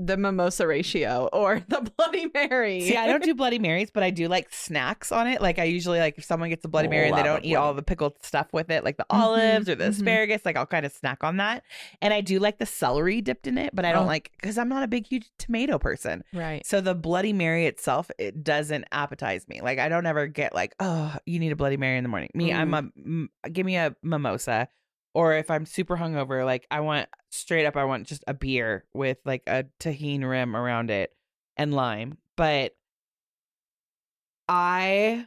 the mimosa ratio or the Bloody Mary. See, I don't do Bloody Marys, but I do like snacks on it. Like I usually like if someone gets a Bloody Mary and they don't eat all the pickled stuff with it, like the Mhm, olives or the mhm. asparagus, like I'll kind of snack on that. And I do like the celery dipped in it, but I don't Oh. like because I'm not a big huge tomato person. right. So the Bloody Mary itself, it doesn't appetize me. Like I don't ever get like, oh, you need a Bloody Mary in the morning. Me, I'm a m- give me a mimosa, or if I'm super hungover, like I want straight up, I want just a beer with like a Tajín rim around it and lime. But I,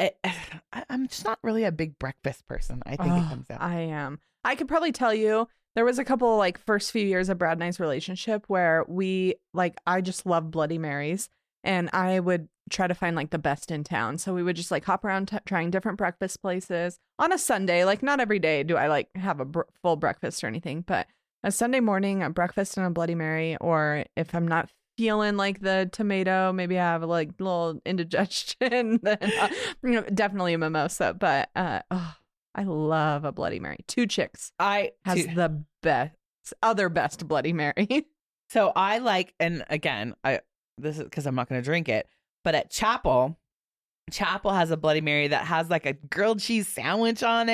eh, I I'm just not really a big breakfast person. I think it Oh, comes out. I am. I could probably tell you there was a couple like first few years of Brad and I's relationship where we like I just love Bloody Marys and I would try to find like the best in town. So we would just like hop around t- trying different breakfast places on a Sunday. Like not every day do I like have a br- full breakfast or anything, but a Sunday morning, a breakfast and a Bloody Mary, or if I'm not feeling like the tomato, maybe I have a like a little indigestion, then uh, you know, definitely a mimosa. But uh, oh, I love a Bloody Mary. Two Chicks I has too- the best, other best Bloody Mary. So I like, and again, I this is because I'm not going to drink it, but at Chapel, Chapel has a Bloody Mary that has like a grilled cheese sandwich on it,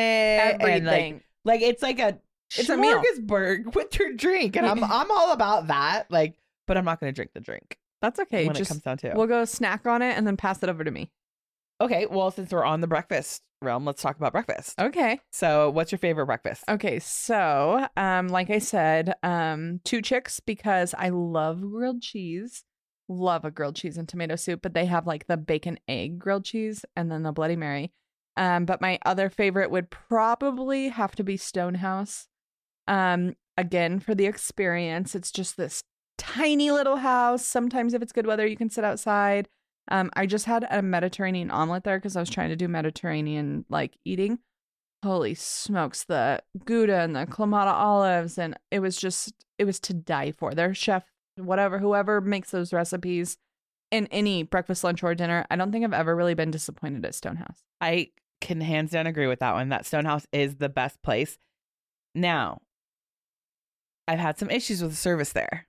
and like, like it's like a It's a smorgasbord with your drink, and I'm I'm all about that. Like, but I'm not going to drink the drink That's okay. when it comes down to. it. we'll go snack on it and then pass it over to me. okay, well, since we're on the breakfast realm, let's talk about breakfast. Okay. So, what's your favorite breakfast? Okay, so um, like I said, um, two chicks because I love grilled cheese. Love a grilled cheese and tomato soup, but they have like the bacon egg grilled cheese and then the Bloody Mary. Um, but my other favorite would probably have to be Stonehouse. Um, again for the experience. It's just this tiny little house. Sometimes if it's good weather, you can sit outside. Um, I just had a Mediterranean omelet there because I was trying to do Mediterranean like eating holy smokes the gouda and the kalamata olives and it was just it was to die for their chef whatever whoever makes those recipes in any breakfast lunch or dinner i don't think i've ever really been disappointed at stonehouse I can hands down agree with that one. That Stonehouse is the best place. Now, I've had some issues with the service there.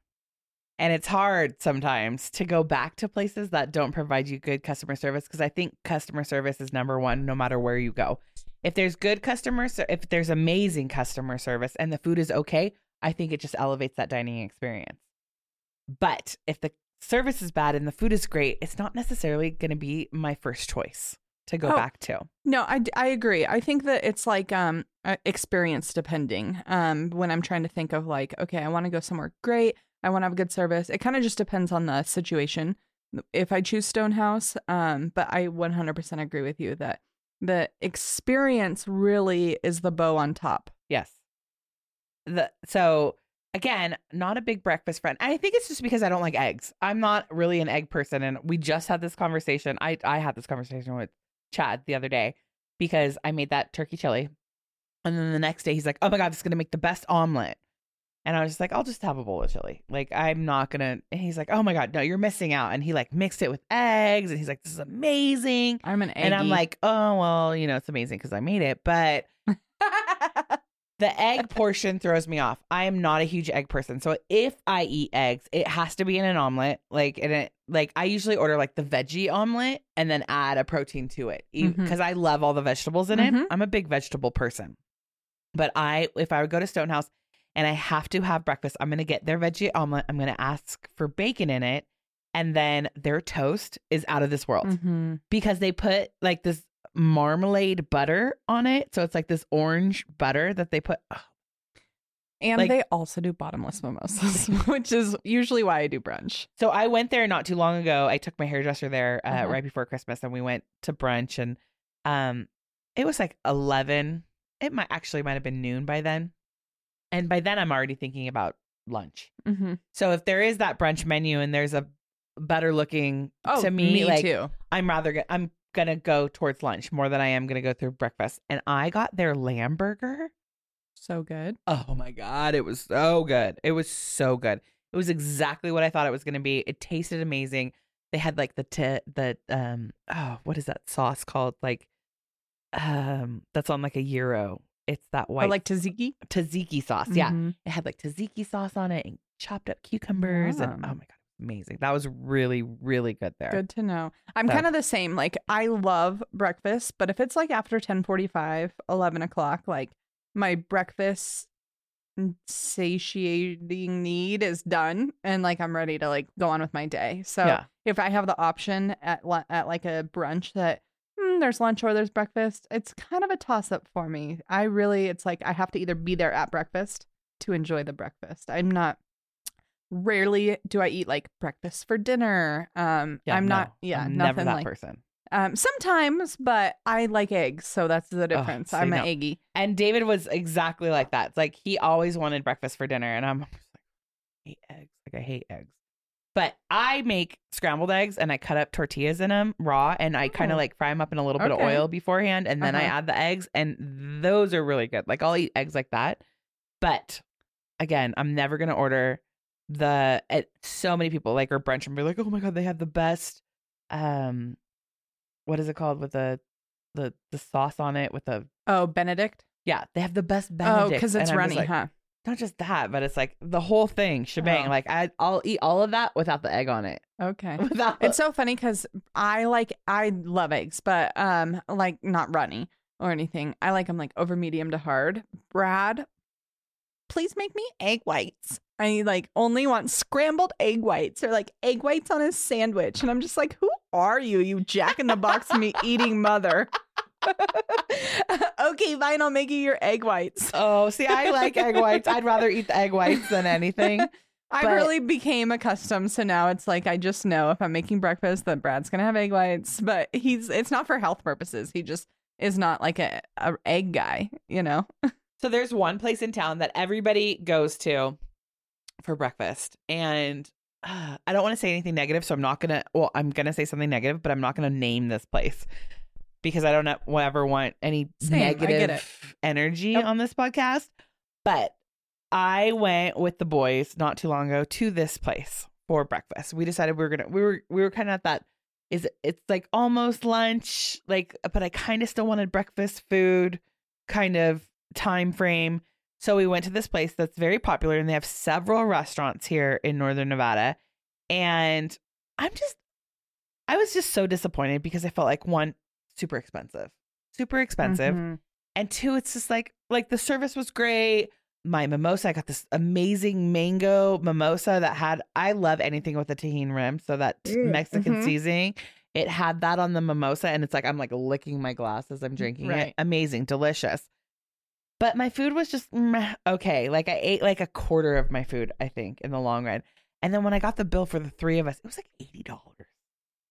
And it's hard sometimes to go back to places that don't provide you good customer service because I think customer service is number one no matter where you go. If there's good customer if there's amazing customer service and the food is okay, I think it just elevates that dining experience. But if the service is bad and the food is great, it's not necessarily going to be my first choice to go Oh. back to. no I, I agree i think that it's like um experience depending um when i'm trying to think of like okay i want to go somewhere great i want to have good service it kind of just depends on the situation if i choose stonehouse um but i 100% agree with you that the experience really is the bow on top Yes. The so again, not a big breakfast friend. I think it's just because I don't like eggs. I'm not really an egg person. And we just had this conversation. I, I had this conversation with Chad the other day because I made that turkey chili. And then the next day he's like, oh my God, this is going to make the best omelet. And I was just like, I'll just have a bowl of chili. Like, I'm not going to. And he's like, oh my God, no, you're missing out. And he like mixed it with eggs. And he's like, this is amazing. I'm an egg. And I'm like, oh, well, you know, it's amazing because I made it. But the egg portion throws me off. I am not a huge egg person. So if I eat eggs, it has to be in an omelet. Like in it like I usually order like the veggie omelet and then add a protein to it. Because Mhm. I love all the vegetables in Mhm. it. I'm a big vegetable person. But I if I would go to Stonehouse and I have to have breakfast, I'm gonna get their veggie omelet. I'm gonna ask for bacon in it. And then their toast is out of this world Mhm. because they put like this marmalade butter on it. So it's like this orange butter that they put. And Like- they also do bottomless mimosas, which is usually why I do brunch. So I went there not too long ago. I took my hairdresser there uh, Uh-huh. right before Christmas, and we went to brunch. And um, it was like eleven. It might actually might have been noon by then, and by then I'm already thinking about lunch. Mm-hmm. So if there is that brunch menu and there's a better looking Oh, to me, like too. I'm rather go- I'm gonna go towards lunch more than I am gonna go through breakfast. And I got their lamb burger. So good. Oh my god, it was so good. It was so good. It was exactly what I thought it was to be. It tasted amazing. They had like the t- the um oh, what is that sauce called? Like um that's on like a euro. It's that Or white like tzatziki. tzatziki sauce. Yeah. Mhm. It had like tzatziki sauce on it and chopped up cucumbers and oh my god, amazing. That was really really good there. Good to know. I'm So- kind of the same. Like I love breakfast, but if it's like after 1045, 11 o'clock, like my breakfast satiating need is done and like I'm ready to like go on with my day. So Yeah. if I have the option at at like a brunch that hmm, there's lunch or there's breakfast, it's kind of a toss up for me. I really it's like I have to either be there at breakfast to enjoy the breakfast. I'm not rarely do I eat like breakfast for dinner. Um Yeah, I'm no, not yeah, I'm nothing never that like person. um sometimes, but I like eggs, so that's the difference. I'm an no. eggy. And David was exactly like that. It's like he always wanted breakfast for dinner, and I'm like, I hate eggs. Like I hate eggs. But I make scrambled eggs and I cut up tortillas in them raw, and I kind Oh. of like fry them up in a little bit of oil beforehand, and then I Uh-huh. add the eggs, and those are really good. Like I'll eat eggs like that. But again, I'm never gonna order the. At so many people like our brunch and be like, oh my god, they have the best. Um, what is it called with the the the sauce on it with the Oh, Benedict. yeah, they have the best Benedict. Oh, because it's and I'm just runny, like, huh? Not just that, but it's like the whole thing, shebang. Oh. Like I, I'll eat all of that without the egg on it. Okay. Without It's so funny because I like I love eggs, but um, like not runny or anything. I like them like over medium to hard. Brad, please make me egg whites. I like only want scrambled egg whites or like egg whites on a sandwich, and I'm just like, who are you, you Jack in the Box me eating mother? okay, fine, I'll make you your egg whites. oh, see, I like egg whites. I'd rather eat the egg whites than anything. I But- really became accustomed, so now it's like I just know if I'm making breakfast that Brad's gonna have egg whites, but he's it's not for health purposes. He just is not like a, a egg guy, you know. So there's one place in town that everybody goes to for breakfast, and uh, I don't want to say anything negative, so I'm not gonna. Well, I'm gonna say something negative, but I'm not gonna name this place because I don't ever want any Same, I get it. negative energy Yep. on this podcast. But I went with the boys not too long ago to this place for breakfast. We decided we were gonna. We were we were kind of at that. Is it's like almost lunch, like, but I kind of still wanted breakfast food, kind of time frame. So we went to this place that's very popular and they have several restaurants here in Northern Nevada. And I'm just I was just so disappointed because I felt like one, super expensive. Super expensive. Mhm. And two, it's just like like the service was great. My mimosa, I got this amazing mango mimosa that had I love anything with a Tajín rim. So that Mexican mhm. seasoning, it had that on the mimosa, and it's like I'm like licking my glass as I'm drinking it. Amazing, delicious. But my food was just meh, okay. Like I ate like a quarter of my food, I think, in the long run. And then when I got the bill for the three of us, it was like eighty dollars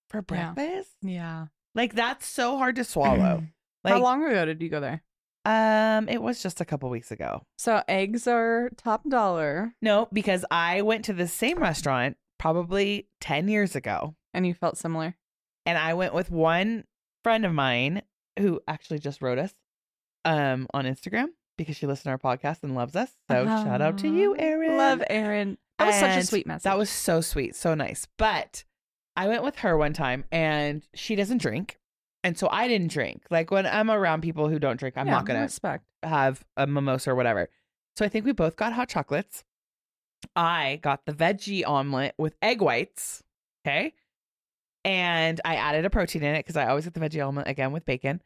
for Yeah. breakfast. Yeah. Like that's so hard to swallow. Like How long ago did you go there? Um, it was just a couple weeks ago. So eggs are top dollar, No, because I went to the same restaurant probably 10 years ago. and you felt similar. And I went with one friend of mine who actually just wrote us um on Instagram because she listened to our podcast and loves us. So shout out to you, Aw. Erin. Love Erin. That was such a sweet message. That was so sweet, so nice. But I went with her one time and she doesn't drink. And so I didn't drink. Like when I'm around people who don't drink, I'm Yeah, not going to have a mimosa or whatever. So I think we both got hot chocolates. I got the veggie omelet with egg whites. Okay. And I added a protein in it because I always get the veggie omelet again with bacon.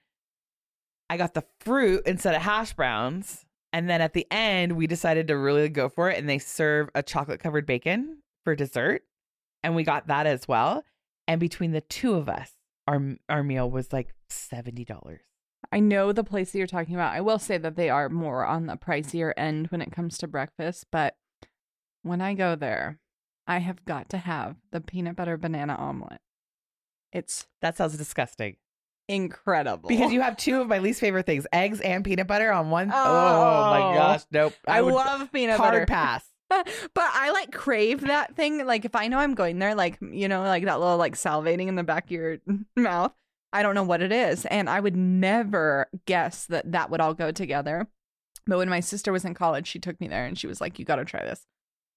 I got the fruit instead of hash browns. And then at the end, we decided to really go for it. And they serve a chocolate covered bacon for dessert. And we got that as well. And between the two of us, our our meal was like $70. I know the place that you're talking about. I will say that they are more on the pricier end when it comes to breakfast, but when I go there, I have got to have the peanut butter banana omelet. It's That sounds disgusting. Incredible. Because you have two of my least favorite things: eggs and peanut butter on one. Oh, Oh. my gosh, nope. I, would love peanut hard butter. pass. but I like crave that thing. Like if I know I'm going there, like you know, like that little like salivating in the back of your mouth. I don't know what it is, and I would never guess that that would all go together. But when my sister was in college, she took me there, and she was like, "You got to try this."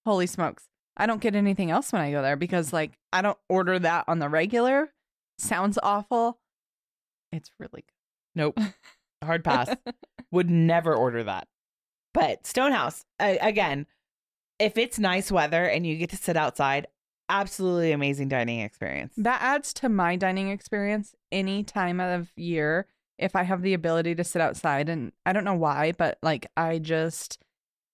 Holy smokes! I don't get anything else when I go there because like I don't order that on the regular. Sounds awful. It's really Nope, hard pass. would never order that. But Stonehouse uh, again, if it's nice weather and you get to sit outside, absolutely amazing dining experience. That adds to my dining experience any time of year if I have the ability to sit outside. And I don't know why, but like I just,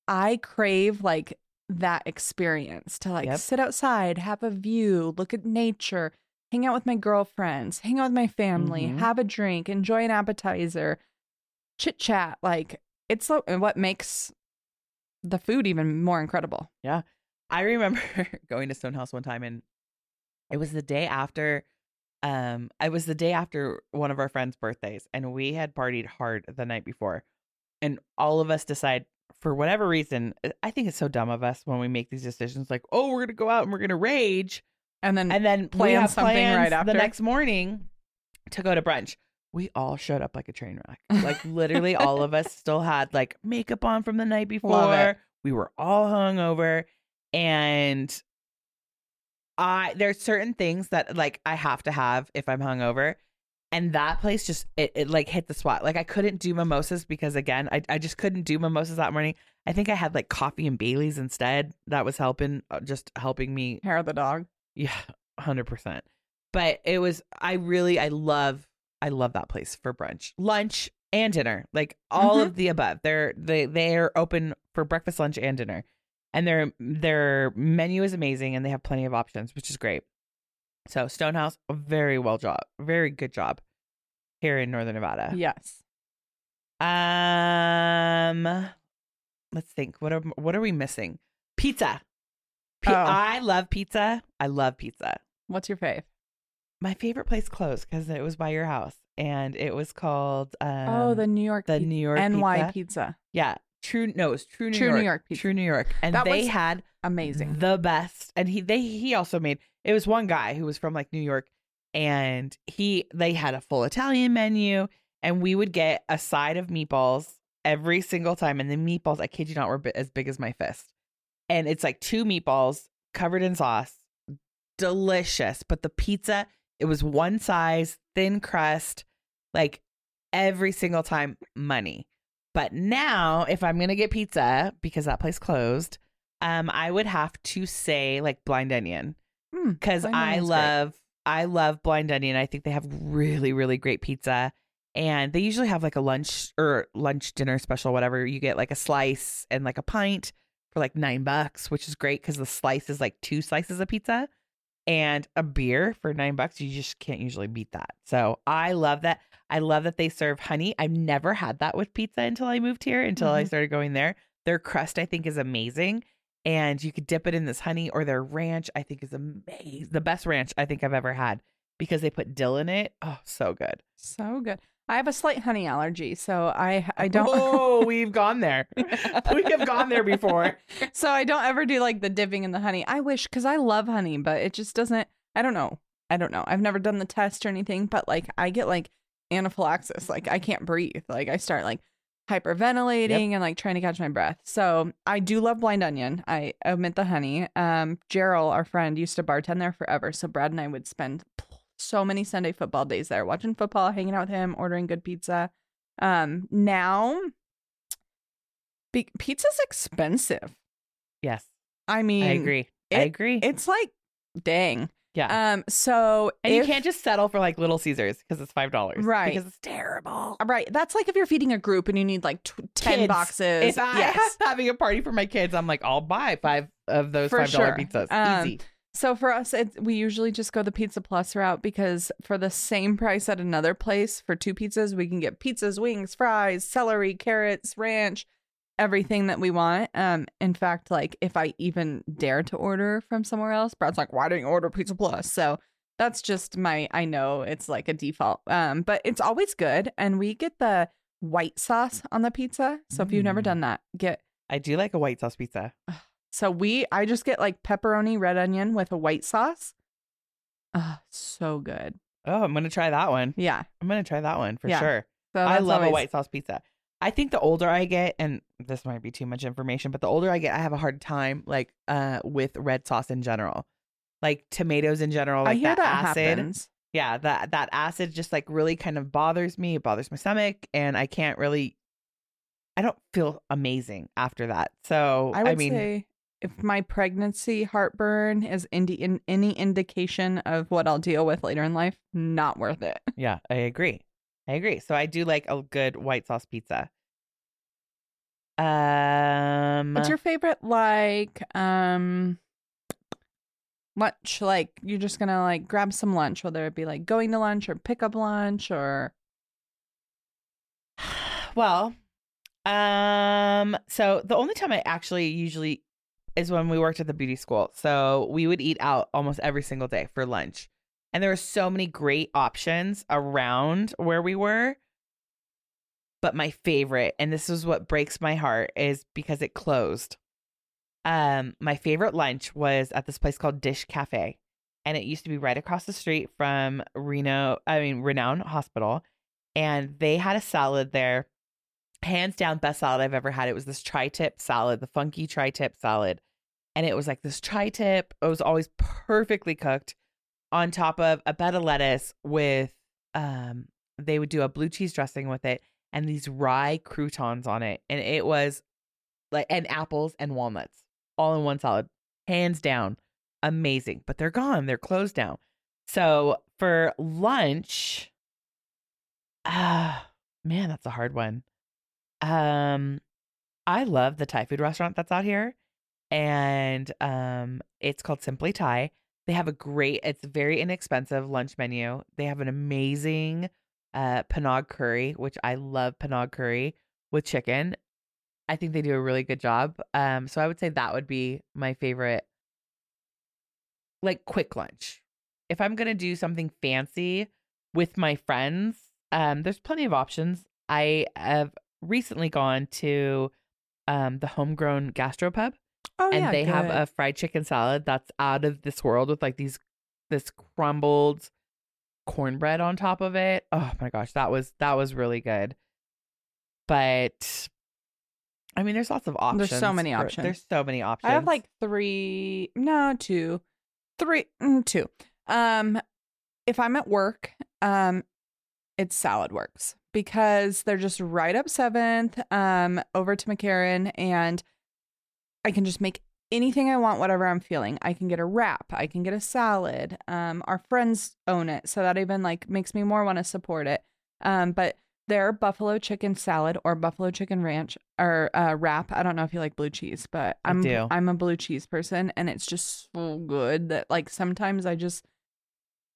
I crave like that experience to like Yep. sit outside, have a view, look at nature, hang out with my girlfriends, hang out with my family, Mhm. have a drink, enjoy an appetizer, chit chat. Like it's lo- what makes the food even more incredible. Yeah. I remember going to Stonehouse one time and it was the day after um it was the day after one of our friends' birthdays and we had partied hard the night before. And all of us decide for whatever reason, I think it's so dumb of us when we make these decisions like, "Oh, we're going to go out and we're going to rage." And then And then Plan something right after. the next morning to go to brunch. We all showed up like a train wreck. Like literally all of us still had like makeup on from the night before. We were all hungover and I there's certain things that like I have to have if I'm hungover. And that place just it, it like hit the spot. Like I couldn't do mimosas because again, I, I just couldn't do mimosas that morning. I think I had like coffee and Bailey's instead. That was helping uh, just helping me hair of the dog. Yeah, hundred percent. But it was I really I love I love that place for brunch, lunch, and dinner. Like all Mhm. of the above. They're they they're open for breakfast, lunch, and dinner, and their their menu is amazing, and they have plenty of options, which is great. So Stonehouse, a very well job, very good job here in Northern Nevada. Yes. Um, let's think. What are what are we missing? Pizza. P- Oh. I love pizza. I love pizza. What's your fave? My favorite place closed because it was by your house, and it was called um, oh, the New York the New York NY pizza. pizza. Yeah, true. No, it was True New True York. New York pizza. True New York, and That they had Amazing. the best. And he they he also made it was one guy who was from like New York, and he they had a full Italian menu, and we would get a side of meatballs every single time, and the meatballs I kid you not were as big as my fist, and it's like two meatballs covered in sauce, delicious. But the pizza it was one size, thin crust, like every single time money. But now, if I'm gonna get pizza because that place closed, um, I would have to say like blind onion Mm, because Blind I Onion's great. love I love blind onion. I think they have really really great pizza, and they usually have like a lunch or lunch dinner special, whatever. You get like a slice and like a pint for like nine bucks, which is great because the slice is like two slices of pizza, and a beer for nine bucks. You just can't usually beat that. So I love that. I love that they serve honey. I've never had that with pizza until I moved here, until I Mhm. started going there. Their crust, I think, is amazing. And you could dip it in this honey or their ranch, I think, is amazing. The best ranch I think I've ever had because they put dill in it. Oh, so good. So good. I have a slight honey allergy, so I I don't. Oh, we've gone there. we have gone there before. so I don't ever do like the dipping in the honey. I wish because I love honey, but it just doesn't. I don't know. I don't know. I've never done the test or anything, but like I get like anaphylaxis. Like I can't breathe. Like I start like hyperventilating Yep. and like trying to catch my breath. So I do love blind onion. I omit the honey. Um, Gerald, our friend, used to bartend there forever. So Brad and I would spend so many Sunday football days there, watching football, hanging out with him, ordering good pizza. Um, now, be- pizza's expensive. Yes, I mean, I agree. I agree. It's like, dang. yeah. Um, so and you can't just settle for like Little Caesars because it's five dollars. Right. Because it's terrible. right. That's like if you're feeding a group and you need like ten Kids. boxes. If I yes. have having a party for my kids, I'm like, I'll buy five of those For five dollar sure. pizzas. Um, Easy. So for us, it, we usually just go the Pizza Plus route because for the same price at another place for two pizzas, we can get pizzas, wings, fries, celery, carrots, ranch, everything that we want. Um, in fact, like if I even dare to order from somewhere else, Brad's like, "Why didn't you order Pizza Plus?" So that's just my. I know it's like a default, um, but it's always good, and we get the white sauce on the pizza. So if you've never Mm. done that, get I do like a white sauce pizza. So we I just get like pepperoni red onion with a white sauce. Oh, so good. Oh, I'm gonna try that one. Yeah. I'm gonna try that one for Yeah. sure. So I love a white sauce pizza. I think the older I get, and this might be too much information, but the older I get, I have a hard time like uh with red sauce in general, like tomatoes in general, like I hear that, that acid. happens. Yeah, that that acid just like really kind of bothers me. It bothers my stomach, and I can't really. I don't feel amazing after that. So I I, would mean, say if my pregnancy heartburn is indi- in any indication of what I'll deal with later in life, not worth it. yeah, I agree. I agree. So I do like a good white sauce pizza. Um, What's your favorite like um lunch? Like you're just gonna like grab some lunch, whether it be like going to lunch or pick up lunch or Well, um, so the only time I actually usually is when we worked at the beauty school. So we would eat out almost every single day for lunch. And there were so many great options around where we were. But my favorite, and this is what breaks my heart, is because it closed. Um, my favorite lunch was at this place called Dish Cafe. And it used to be right across the street from Reno, I mean, Renown Hospital. And they had a salad there hands down best salad I've ever had. It was this tri-tip salad, the funky tri-tip salad. And it was like this tri-tip. It was always perfectly cooked on top of a bed of lettuce with um they would do a blue cheese dressing with it and these rye croutons on it. And it was like and apples and walnuts all in one salad. Hands down. Amazing. But they're gone. They're closed down. So for lunch, ah man, that's a hard one. Um, I love the Thai food restaurant that's out here, and um, it's called Simply Thai. They have a great, it's very inexpensive lunch menu. They have an amazing uh panang curry, which I love panang curry with chicken. I think they do a really good job. Um, so I would say that would be my favorite, like quick lunch. If I'm gonna do something fancy with my friends, um, there's plenty of options. I have recently gone to um the homegrown gastropub oh and yeah, they have a fried chicken salad that's out of this world with like these this crumbled cornbread on top of it. Oh my gosh, that was that was really good. But I mean, there's lots of options. There's so many for- options. There's so many options. I have like three, no, two, three, mm, two. Um, if I'm at work, um, it's Salad Works because they're just right up Seventh, um, over to McCarran, and I can just make anything I want, whatever I'm feeling. I can get a wrap, I can get a salad. Um, our friends own it, so that even like makes me more want to support it. Um, but their buffalo chicken salad or buffalo chicken ranch or uh, wrap. I don't know if you like blue cheese, but I I'm do. I'm a blue cheese person, and it's just so good that like sometimes I just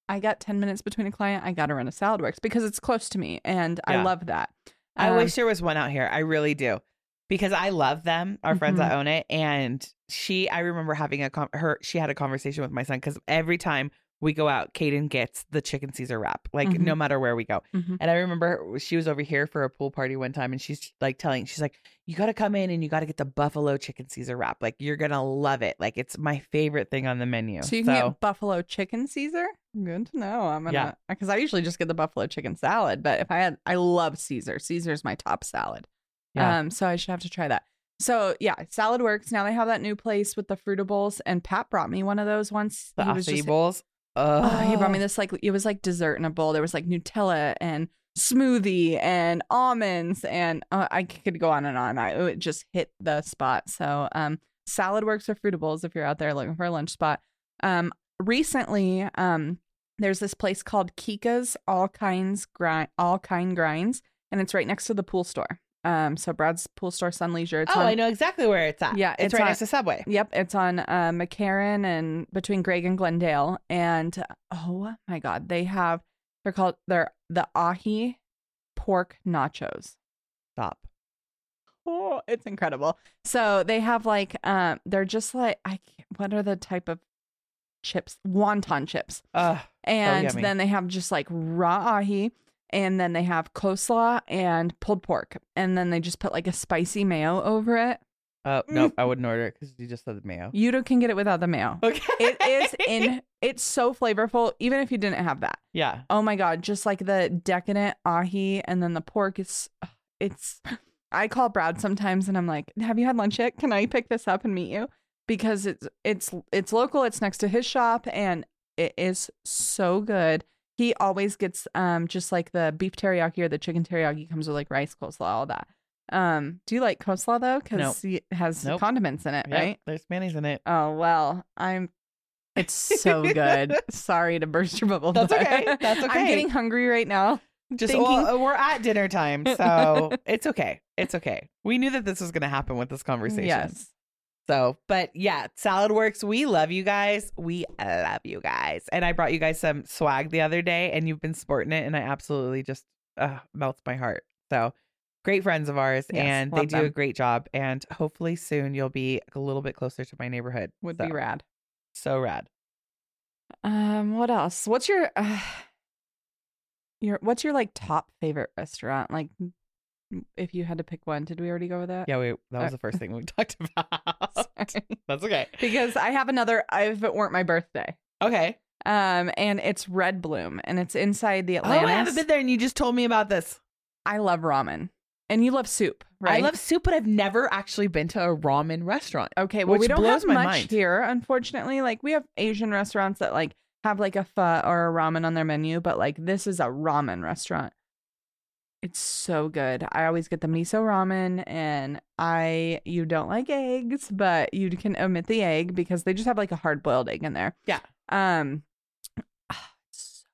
I got ten minutes between a client. I got to run a salad works because it's close to me, and I love that. I Um, wish there was one out here. I really do. Because I love them, our friends Mm-hmm. that own it. And she, I remember having a, con- her, she had a conversation with my son because every time we go out, Kaden gets the chicken Caesar wrap, like Mhm. no matter where we go. Mhm. And I remember she was over here for a pool party one time and she's like telling, she's like, you got to come in and you got to get the buffalo chicken Caesar wrap. Like you're going to love it. Like it's my favorite thing on the menu. So you can get buffalo chicken Caesar. Good to know. I'm gonna Yeah. because I usually just get the buffalo chicken salad, but if I had, I love Caesar. Caesar's my top salad. Yeah. Um, so I should have to try that. So yeah, salad works. Now they have that new place with the fruitables, and Pat brought me one of those once. the he was just bowls. Oh, he brought me this like it was like dessert in a bowl. There was like Nutella and smoothie and almonds and uh, I could go on and on. I it just hit the spot. So um, salad works or fruitables if you're out there looking for a lunch spot. Um, recently, um, there's this place called Kika's All Kinds Grind All Kind Grinds, and it's right next to the pool store. Um, so Brad's pool store, Sun Leisure. It's Oh, on- I know exactly where it's at. Yeah, it's, it's right on- next to Subway. Yep, it's on uh, McCarran and between Greg and Glendale. And oh my God, they have they're called they're the ahi pork nachos. Stop. Oh, it's incredible. So they have like um, they're just like I can't, what are the type of chips? Wonton chips, Ugh. Oh, and yummy. then they have just like raw ahi. And then they have coleslaw and pulled pork. And then they just put like a spicy mayo over it. Oh, mm. nope. I wouldn't order it because you just said the mayo. You can get it without the mayo. Okay. It is in it's so flavorful, even if you didn't have that. Yeah. Oh my god, just like the decadent ahi and then the pork is it's I call Brad sometimes and I'm like, Have you had lunch yet? Can I pick this up and meet you? Because it's it's it's local, it's next to his shop and it is so good. He always gets um just like the beef teriyaki or the chicken teriyaki comes with like rice coleslaw, all that. Um, do you like coleslaw though? Because Nope. it has Nope. condiments in it, Yep, right? There's mayonnaise in it. Oh well, I'm. It's so good. Sorry to burst your bubble. That's okay. That's okay. I'm getting hungry right now. Just thinking- well, we're at dinner time, so it's okay. It's okay. We knew that this was going to happen with this conversation. Yes. So, but yeah, Salad Works. We love you guys. We love you guys. And I brought you guys some swag the other day, and you've been sporting it, and I absolutely just uh, melts my heart. So, great friends of ours, Yes, and they do a great job. And hopefully soon you'll be a little bit closer to my neighborhood. Would So, be rad. So rad. Um, what else? What's your uh, your what's your like top favorite restaurant? Like, if you had to pick one, did we already go with that? Yeah, we, that was Uh, the first thing we talked about. That's okay. because I have another. If it weren't my birthday, Okay. um, and it's Red Bloom, and it's inside the Oh, I haven't been there, and you just told me about this. I love ramen, and you love soup, right? I love soup, but I've never actually been to a ramen restaurant. Okay, well, we don't have much mind. here, unfortunately. Like we have Asian restaurants that like have like a pho or a ramen on their menu, but like this is a ramen restaurant. It's so good. I always get the miso ramen, and I you don't like eggs, but you can omit the egg because they just have like a hard boiled egg in there. Yeah. Um, it's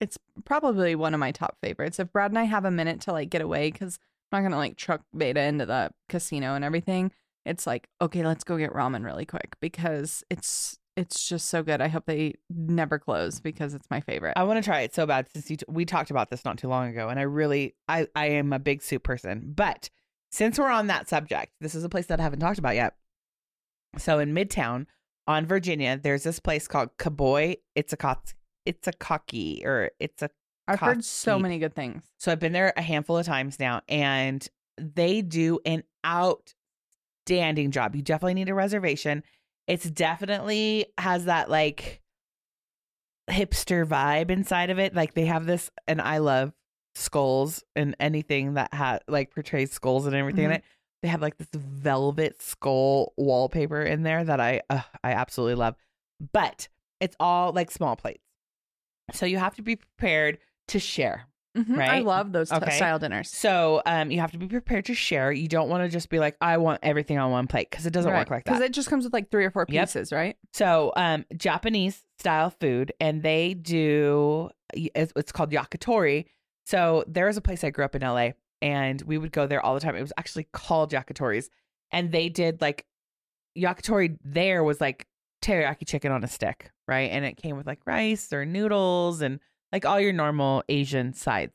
it's probably one of my top favorites. If Brad and I have a minute to like get away, because I'm not gonna like truck Beta into the casino and everything it's like okay let's go get ramen really quick because it's it's just so good i hope they never close because it's my favorite I want to try it so bad since you t- we talked about this not too long ago, and I really I I am a big soup person. But since we're on that subject, this is a place that I haven't talked about yet. So in Midtown on Virginia, there's this place called Kauboi. It's a co- it's a cocky or it's a i've heard so many good things So I've been there a handful of times now, and they do an outstanding job. You definitely need a reservation. It's definitely has that like hipster vibe inside of it. Like they have this, and I love skulls and anything that ha like portrays skulls and everything in Mhm. it. They have like this velvet skull wallpaper in there that I uh, I absolutely love. But it's all like small plates. So you have to be prepared to share. Mhm. i love those t- Okay. style dinners So um, you have to be prepared to share. You don't want to just be like, I want everything on one plate because it doesn't work like that. because it just comes with like three or four Yep. pieces right so um, Japanese style food, and they do. It's, it's called yakitori. So there is a place I grew up in LA, and we would go there all the time. It was actually called yakitori's, and they did like yakitori. There was like teriyaki chicken on a stick, right? And it came with like rice or noodles and like all your normal Asian sides.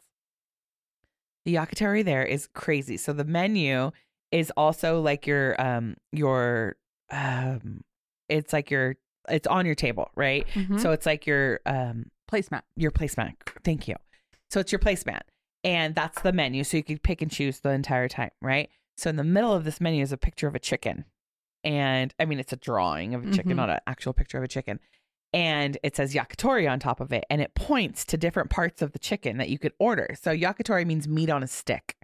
The yakitori there is crazy. So the menu is also like your um your um it's like your it's on your table, right? Mhm. So it's like your um placemat. your placemat. Thank you. So it's your placemat. And that's the menu. So you could pick and choose the entire time, right? So in the middle of this menu is a picture of a chicken. And I mean, it's a drawing of a chicken, Mhm. not an actual picture of a chicken. And it says yakitori on top of it. And it points to different parts of the chicken that you could order. So yakitori means meat on a stick.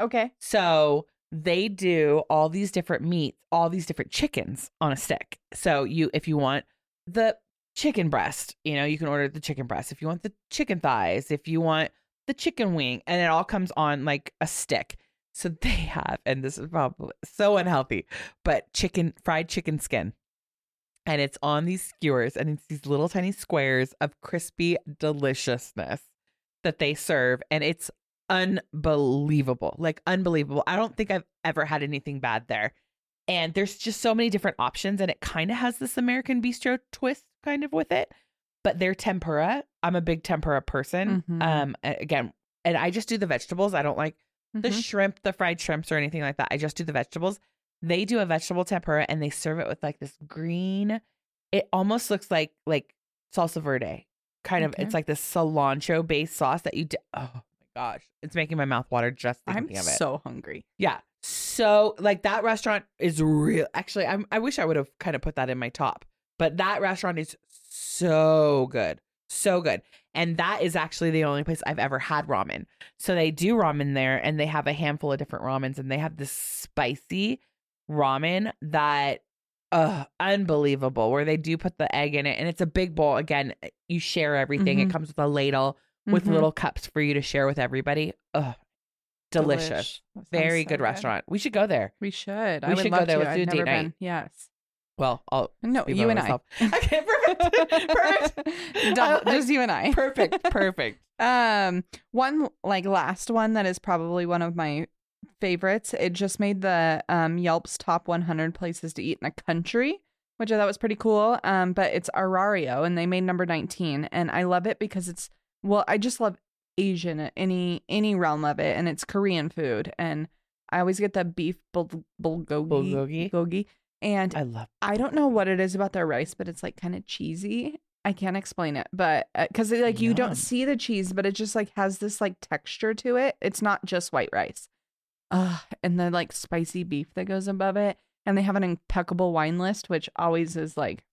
Okay. So they do all these different meats, all these different chickens on a stick. So you if you want the chicken breast, you know, you can order the chicken breast. If you want the chicken thighs, if you want the chicken wing, and it all comes on like a stick. So they have, and this is probably so unhealthy, but chicken fried chicken skin. And it's on these skewers and it's these little tiny squares of crispy deliciousness that they serve. And it's unbelievable. Like unbelievable. I don't think I've ever had anything bad there. And there's just so many different options and it kind of has this American bistro twist kind of with it. But their tempura, I'm a big tempura person. Mhm. Um again, and I just do the vegetables. I don't like the Mhm. shrimp, the fried shrimps or anything like that. I just do the vegetables. They do a vegetable tempura and they serve it with like this green it almost looks like like salsa verde. Kind of it's like this cilantro based sauce that you do. Oh my gosh. It's making my mouth water just I'm thinking of it. so hungry. Yeah. So like that restaurant is real. Actually, I'm, I wish I would have kind of put that in my top, but that restaurant is so good, so good, and that is actually the only place I've ever had ramen. So they do ramen there, and they have a handful of different ramens, and they have this spicy ramen that. Uh, unbelievable. Where they do put the egg in it, and it's a big bowl. Again, you share everything. It Mhm. comes with a ladle with Mhm. little cups for you to share with everybody. Ugh, delicious. Very so good restaurant. We should go there. We should. We I would should go love there. To. Let's do a date night. been. Yes. Well, I'll No, you and myself. I. Okay, perfect. perfect. Just you and I. perfect. Perfect. Um, one like last one that is probably one of my favorites. It just made the um Yelp's top 100 places to eat in a country, which I thought was pretty cool. Um, but it's Arario, and they made number 19, and I love it because it's well, I just love Asian any any realm of it, and it's Korean food, and I always get the beef bul- bulgogi, Bulgogi? bulgogi, and I love. I don't know what it is about their rice, but it's like kind of cheesy. I can't explain it, but because like you don't see the cheese, but it just like has this like texture to it. It's not just white rice. Uh, and the like spicy beef that goes above it, and they have an impeccable wine list, which always is like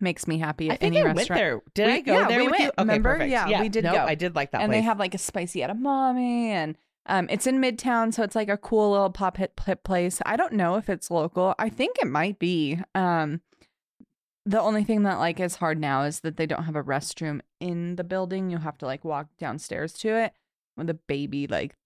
makes me happy I think any I went restaurant. there. Did We- I go yeah, there we with you? went. Okay, Remember? perfect. Yeah, we did no, go. I did like that and place. they have like a spicy edamame and um it's in midtown so it's like a cool little pop hit hit place i don't know if it's local i think it might be um the only thing that like is hard now is that they don't have a restroom in the building you have to like walk downstairs to it with a baby like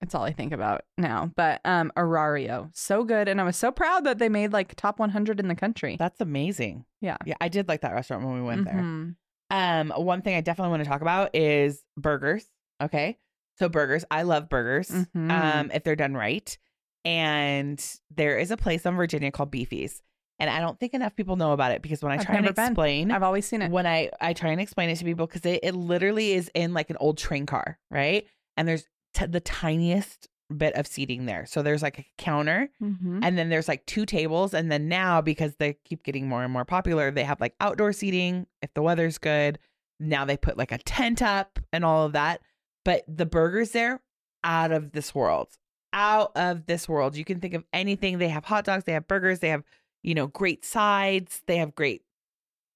that's all i think about now but um arario so good and i was so proud that they made like top 100 in the country That's amazing. Yeah. Yeah, I did like that restaurant when we went there. Mhm. Um, one thing I definitely want to talk about is burgers. Okay. So burgers, I love burgers. Mhm. Um, if they're done right. And there is a place in Virginia called Beefy's. And I don't think enough people know about it because when I I've try and never been. explain i've always seen it when I I try and explain it to people because it, it literally is in like an old train car, right? And there's t- the tiniest bit of seating there. So there's like a counter Mhm. and then there's like two tables and then now because they keep getting more and more popular, they have like outdoor seating if the weather's good. Now they put like a tent up and all of that. But the burgers there out of this world. Out of this world. You can think of anything. They have hot dogs, they have burgers, they have, you know, great sides, they have great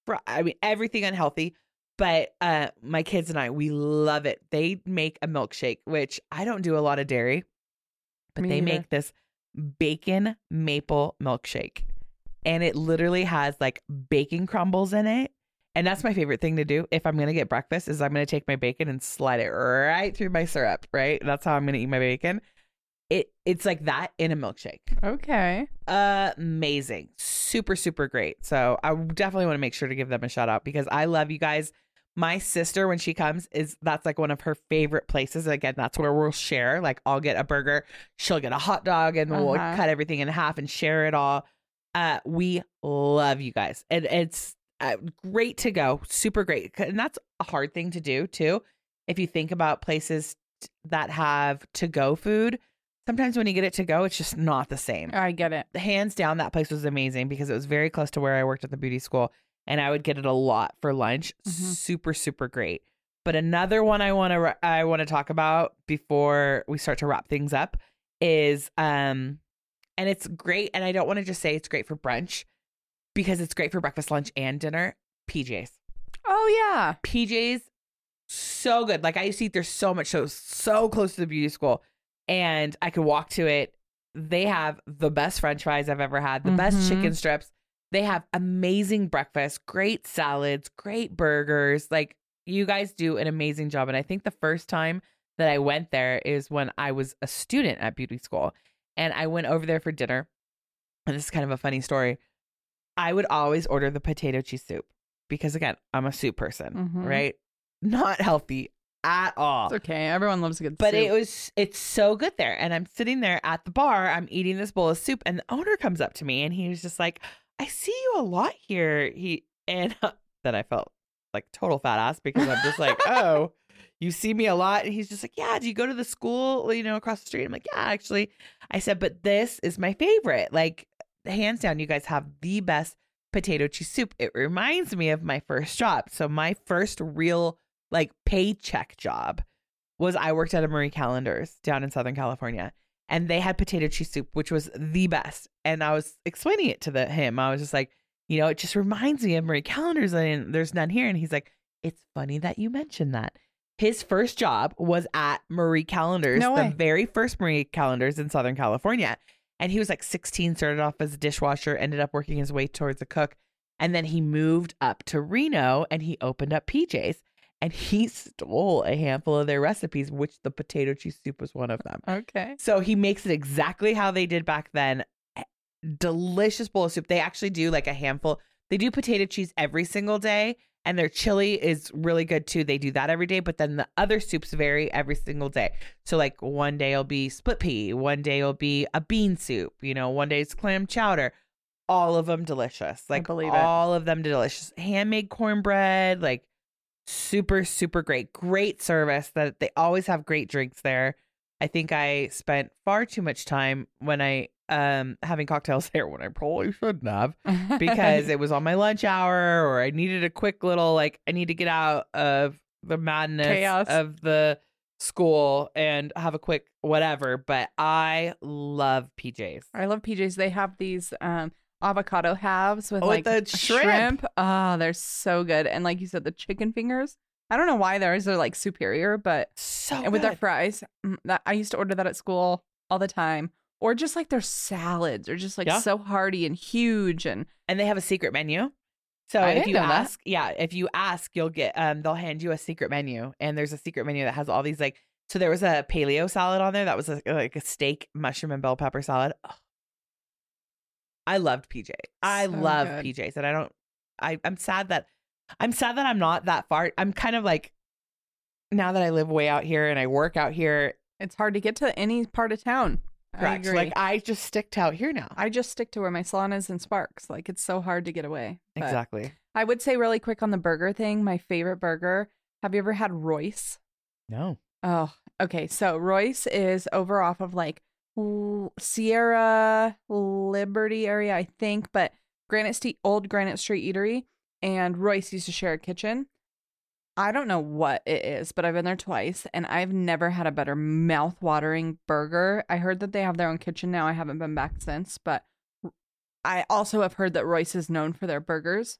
fr- I mean everything unhealthy. But uh my kids and I, we love it. They make a milkshake, which I don't do a lot of dairy, but Me they neither. make this bacon maple milkshake. And it literally has like bacon crumbles in it. And that's my favorite thing to do if I'm gonna get breakfast is I'm gonna take my bacon and slide it right through my syrup, right? That's how I'm gonna eat my bacon. It it's like that in a milkshake. okay Amazing. Super, super great. So I definitely want to make sure to give them a shout out because I love you guys. My sister, when she comes, is that's like one of her favorite places. Again, that's where we'll share. Like I'll get a burger, she'll get a hot dog, and we'll Uh-huh. cut everything in half and share it all. Uh, we love you guys, and it's uh, great to go. Super great, and that's a hard thing to do too. If you think about places that have to go food, sometimes when you get it to go, it's just not the same i get it hands down that place was amazing because it was very close to where I worked at the beauty school and I would get it a lot for lunch. Mhm. Super super great. But another one I want to I want to talk about before we start to wrap things up is um and it's great and I don't want to just say it's great for brunch because it's great for breakfast, lunch and dinner. PJs. Oh yeah. PJs so good. Like I used to eat there so much, so so close to the beauty school, and I could walk to it. They have the best French fries I've ever had, the best Mhm. chicken strips. They have amazing breakfast, great salads, great burgers. Like you guys do an amazing job. And I think the first time that I went there is when I was a student at beauty school, and I went over there for dinner. And this is kind of a funny story. I would always order the potato cheese soup because again, I'm a soup person, Mhm. right? Not healthy at all. It's okay. Everyone loves a good But soup. it was it's so good there. And I'm sitting there at the bar, I'm eating this bowl of soup, and the owner comes up to me and he was just like, I see you a lot here. He and then I felt like total fat ass because I'm just like, oh, you see me a lot. And he's just like, Yeah, do you go to the school, you know, across the street? I'm like, Yeah, actually. I said, but this is my favorite. Like, hands down, you guys have the best potato cheese soup. It reminds me of my first job. So my first real like paycheck job was I worked at a Marie Callender's down in Southern California, and they had potato cheese soup, which was the best. And I was explaining it to the him. I was just like, you know, it just reminds me of Marie Callender's, and there's none here. And he's like, it's funny that you mentioned that. His first job was at Marie Callender's, No the very first Marie Callender's in Southern California. And he was like 16, started off as a dishwasher, ended up working his way towards a cook. And then he moved up to Reno and he opened up PJ's and he stole a handful of their recipes, which the potato cheese soup was one of them. okay. So he makes it exactly how they did back then. Eh, delicious bowl of soup. They actually do like a handful. They do potato cheese every single day, and their chili is really good too. They do that every day, but then the other soups vary every single day. So like one day it'll be split pea, one day it'll be a bean soup, you know, one day it's clam chowder. All of them delicious. Like believe it. all of them delicious. Handmade cornbread, like super super great. Great service. That they always have great drinks there. I think I spent far too much time when I um having cocktails there when I probably shouldn't have because it was on my lunch hour or I needed a quick little like I need to get out of the madness Chaos. of the school and have a quick whatever. But I love PJs. I love PJs. They have these um avocado halves with Oh, with like the shrimp. Oh, they're so good. And like you said, the chicken fingers. I don't know why theirs are like superior, but So and with their fries, mm, that I used to order that at school all the time. Or just like their salads are just like Yeah. so hearty and huge and and they have a secret menu. So I if you know that. ask, yeah, if you ask, you'll get um they'll hand you a secret menu and there's a secret menu that has all these like so there was a paleo salad on there that was a, like a steak, mushroom and bell pepper salad. Ugh. I loved PJ. I So love good. PJs and I don't I I'm sad that I'm sad that I'm not that far. I'm kind of like now that I live way out here and I work out here, it's hard to get to any part of town. I correct. agree. Like I just stick to out here now. I just stick to where my salon is in Sparks. Like it's so hard to get away. But exactly. I would say really quick on the burger thing, my favorite burger. Have you ever had Royce? No. Oh, okay. So Royce is over off of like Sierra Liberty area, I think, but Granite Street, old Granite Street Eatery, and Royce used to share a kitchen. I don't know what it is, but I've been there twice and I've never had a better mouth-watering burger. I heard that they have their own kitchen now. I haven't been back since, but I also have heard that Royce is known for their burgers.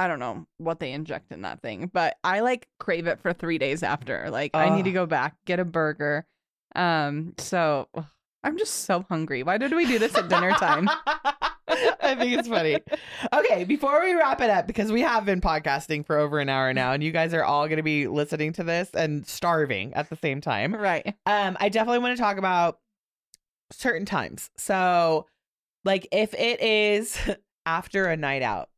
I don't know what they inject in that thing, but I like crave it for three days after. Like I need to go back, get a burger. Um, so ugh, I'm just so hungry. Why did we do this at dinner time? I think it's funny. Okay, before we wrap it up, because we have been podcasting for over an hour now, and you guys are all going to be listening to this and starving at the same time. right. Um, I definitely want to talk about certain times. So, like, if it is after a night out,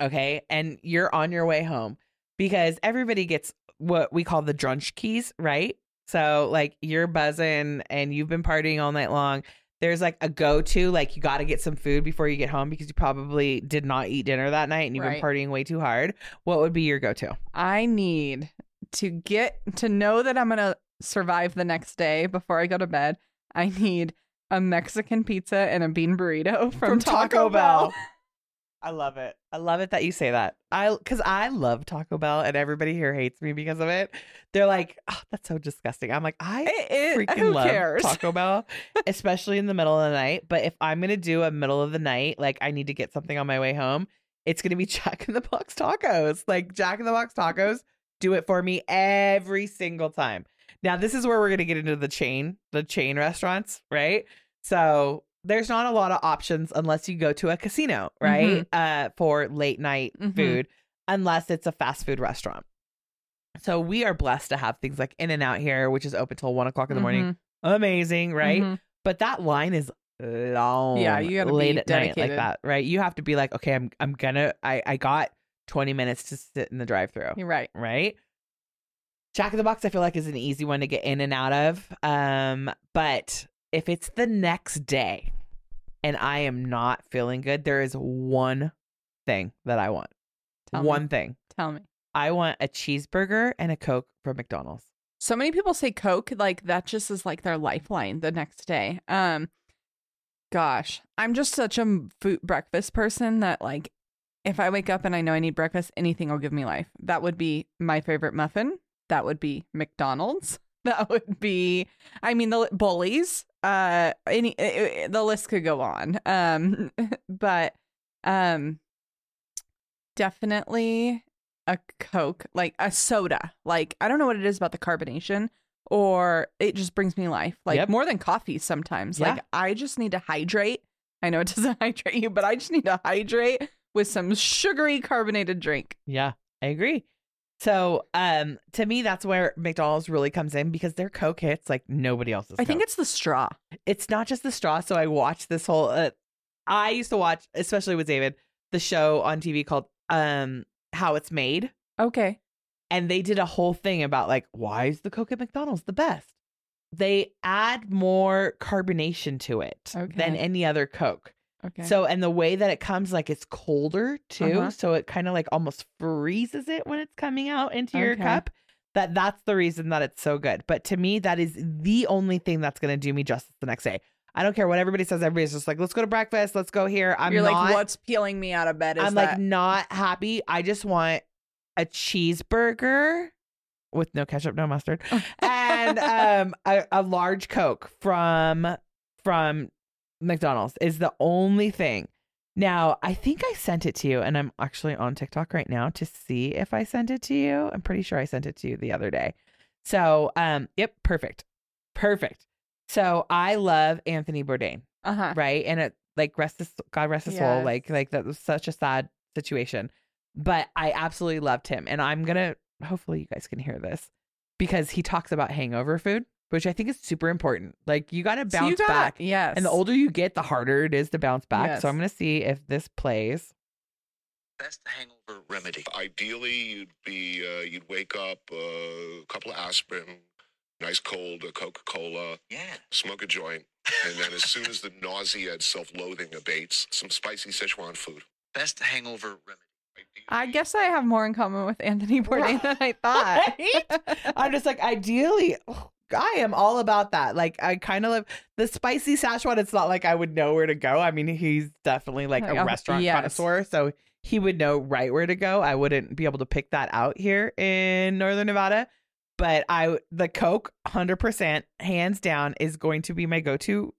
okay, and you're on your way home, because everybody gets what we call the drunch keys, right? So, like, you're buzzing and you've been partying all night long. There's like a go to, like, you got to get some food before you get home because you probably did not eat dinner that night and you've Right. been partying way too hard. What would be your go to? I need to get to know that I'm gonna survive the next day before I go to bed. I need a Mexican pizza and a bean burrito from, Taco, Bell. I love it. I love it that you say that. I because I love Taco Bell, and everybody here hates me because of it. They're like, oh, "That's so disgusting." I'm like, I It- it- freaking love cares? Taco Bell, especially in the middle of the night. But if I'm gonna do a middle of the night, like I need to get something on my way home, it's gonna be Jack in the Box tacos. Like Jack in the Box tacos, do it for me every single time. Now this is where we're gonna get into the chain, the chain restaurants, right? So there's not a lot of options unless you go to a casino, right? Uh, for late night Mhm. food, unless it's a fast food restaurant. So we are blessed to have things like In and Out here, which is open till one o'clock in the morning. Amazing, right? Mhm. But that line is long. Yeah, you gotta late be at night like that, right? You have to be like, okay, I'm I'm gonna I I got 20 minutes to sit in the drive-through, You're right. right? Jack in the Box, I feel like is an easy one to get in and out of. Um, but if it's the next day and I am not feeling good, there is one thing that I want. Tell me. one thing. Tell me. I want a cheeseburger and a Coke from McDonald's. So many people say Coke, like that just is like their lifeline the next day. Um, gosh, I'm just such a food breakfast person that like, if I wake up and I know I need breakfast, anything will give me life. That would be my favorite muffin. That would be McDonald's. That would be, I mean, the bullies. Uh, any uh, uh, the list could go on. Um, but um, definitely a Coke, like a soda. Like I don't know what it is about the carbonation, or it just brings me life. Like Yep. more than coffee sometimes. Yeah. Like I just need to hydrate. I know it doesn't hydrate you, but I just need to hydrate with some sugary carbonated drink. Yeah, I agree. So, um, to me, that's where McDonald's really comes in because their Coke hits like nobody else's. I think it's the straw. it's not just the straw. So I watched this whole. Uh, I used to watch, especially with David, the show on TV called um How It's Made, Okay. and they did a whole thing about like why is the Coke at McDonald's the best? They add more carbonation to it than any other Coke. Okay. So, and the way that it comes, like it's colder too. Uh-huh. So it kind of like almost freezes it when it's coming out into your cup. That that's the reason that it's so good. But to me, that is the only thing that's going to do me justice the next day. I don't care what everybody says. Everybody's just like, let's go to breakfast. Let's go here. I'm You're not, like, what's peeling me out of bed? Is I'm that like not happy. I just want a cheeseburger with no ketchup, no mustard, and um a, a large Coke from from McDonald's is the only thing. Now, I think I sent it to you, and I'm actually on TikTok right now to see if I sent it to you. I'm pretty sure I sent it to you the other day. So, um, yep, perfect, perfect. So I love Anthony Bourdain uh huh. right? And it like rest his God rest his soul. Like like that was such a sad situation. But I absolutely loved him. And I'm gonna hopefully you guys can hear this because he talks about hangover food, which I think is super important. Like you gotta bounce you got, back. Yes. And the older you get, the harder it is to bounce back. Yes. So I'm gonna see if this plays. Best hangover remedy. Ideally, you'd be uh, you'd wake up uh, a couple of aspirin, nice cold uh, Coca Cola, Yeah. smoke a joint, and then as soon as the nausea and self loathing abates, some spicy Sichuan food. Best hangover remedy. I guess I have more in common with Anthony Bourdain than I thought. Right? I'm just like, ideally, oh, I am all about that. Like, I kind of love the spicy Szechuan. It's not like I would know where to go. I mean, he's definitely like a oh, restaurant yes. connoisseur, so he would know right where to go. I wouldn't be able to pick that out here in Northern Nevada. But I, the Coke, hundred percent, hands down, is going to be my go-to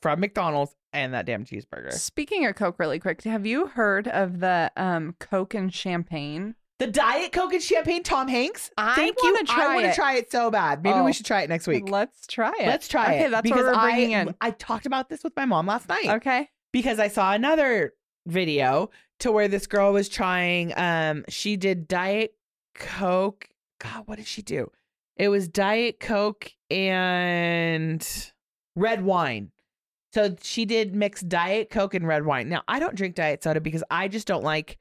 from McDonald's and that damn cheeseburger. Speaking of Coke, really quick, have you heard of the um Coke and champagne? The Diet Coke and champagne, Tom Hanks. I Thank you. try I want to try it so bad. Maybe Oh. we should try it next week. Let's try it. Let's try it. Okay, that's because what we're bringing I, in. I talked about this with my mom last night Okay. because I saw another video to where this girl was trying. Um, she did Diet Coke. God, what did she do? It was Diet Coke and red wine. So she did mix Diet Coke and red wine. Now I don't drink diet soda because I just don't like.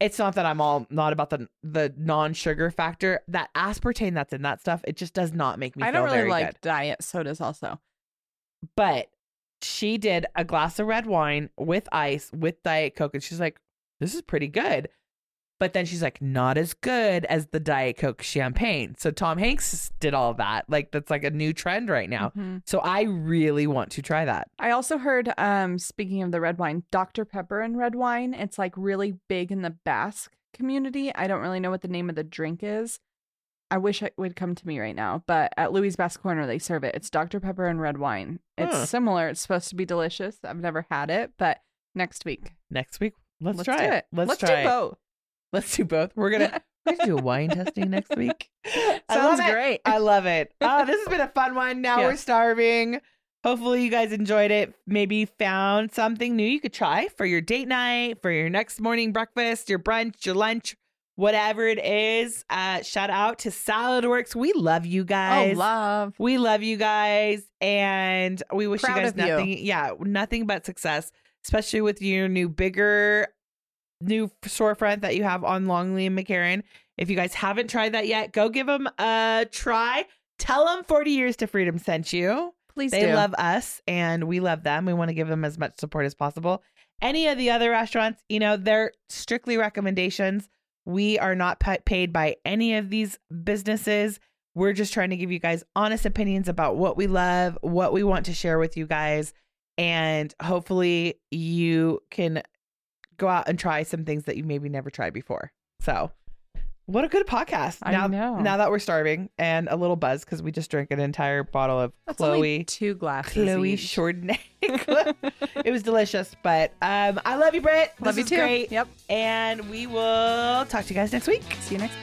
It's not that I'm all not about the the non sugar factor. That aspartame that's in that stuff, it just does not make me. I don't really like good diet sodas also. but she did a glass of red wine with ice with diet coke and she's like this is pretty good But then she's like, not as good as the Diet Coke champagne. So Tom Hanks did all that. Like that's like a new trend right now. Mhm. So I really want to try that. I also heard, um, speaking of the red wine, Dr. Pepper and red wine. It's like really big in the Basque community. I don't really know what the name of the drink is. I wish it would come to me right now, but at Louis Basque Corner they serve it. It's Dr. Pepper and red wine. It's Huh. similar. It's supposed to be delicious. I've never had it, but next week Next week, let's, let's try do it. it. Let's, do try it. both. Let's do both. We're gonna we're gonna do a wine testing next week. I Sounds it. great. I love it. Oh, this has been a fun one. Now we're starving. Hopefully you guys enjoyed it. Maybe found something new you could try for your date night, for your next morning breakfast, your brunch, your lunch, whatever it is. Uh, shout out to Saladworks. We love you guys. Oh, love. We love you guys, and we wish Proud you guys of you. nothing. Yeah, nothing but success, especially with your new bigger, new storefront that you have on Longley and McCarran. If you guys haven't tried that yet, go give them a try. Tell them 40 Years to Freedom sent you. Please They do. love us, and we love them. We want to give them as much support as possible. Any of the other restaurants, you know, they're strictly recommendations. We are not pa- paid by any of these businesses. We're just trying to give you guys honest opinions about what we love, what we want to share with you guys, and hopefully you can go out and try some things that you maybe never tried before. So, what a good podcast! I now, know. now that we're starving and a little buzz because we just drank an entire bottle of That's Chloe. two glasses. Chloe each. Chardonnay. it was delicious, but um, I love you, Britt. Love This you too. Great, Yep. and we will talk to you guys next week. See you next.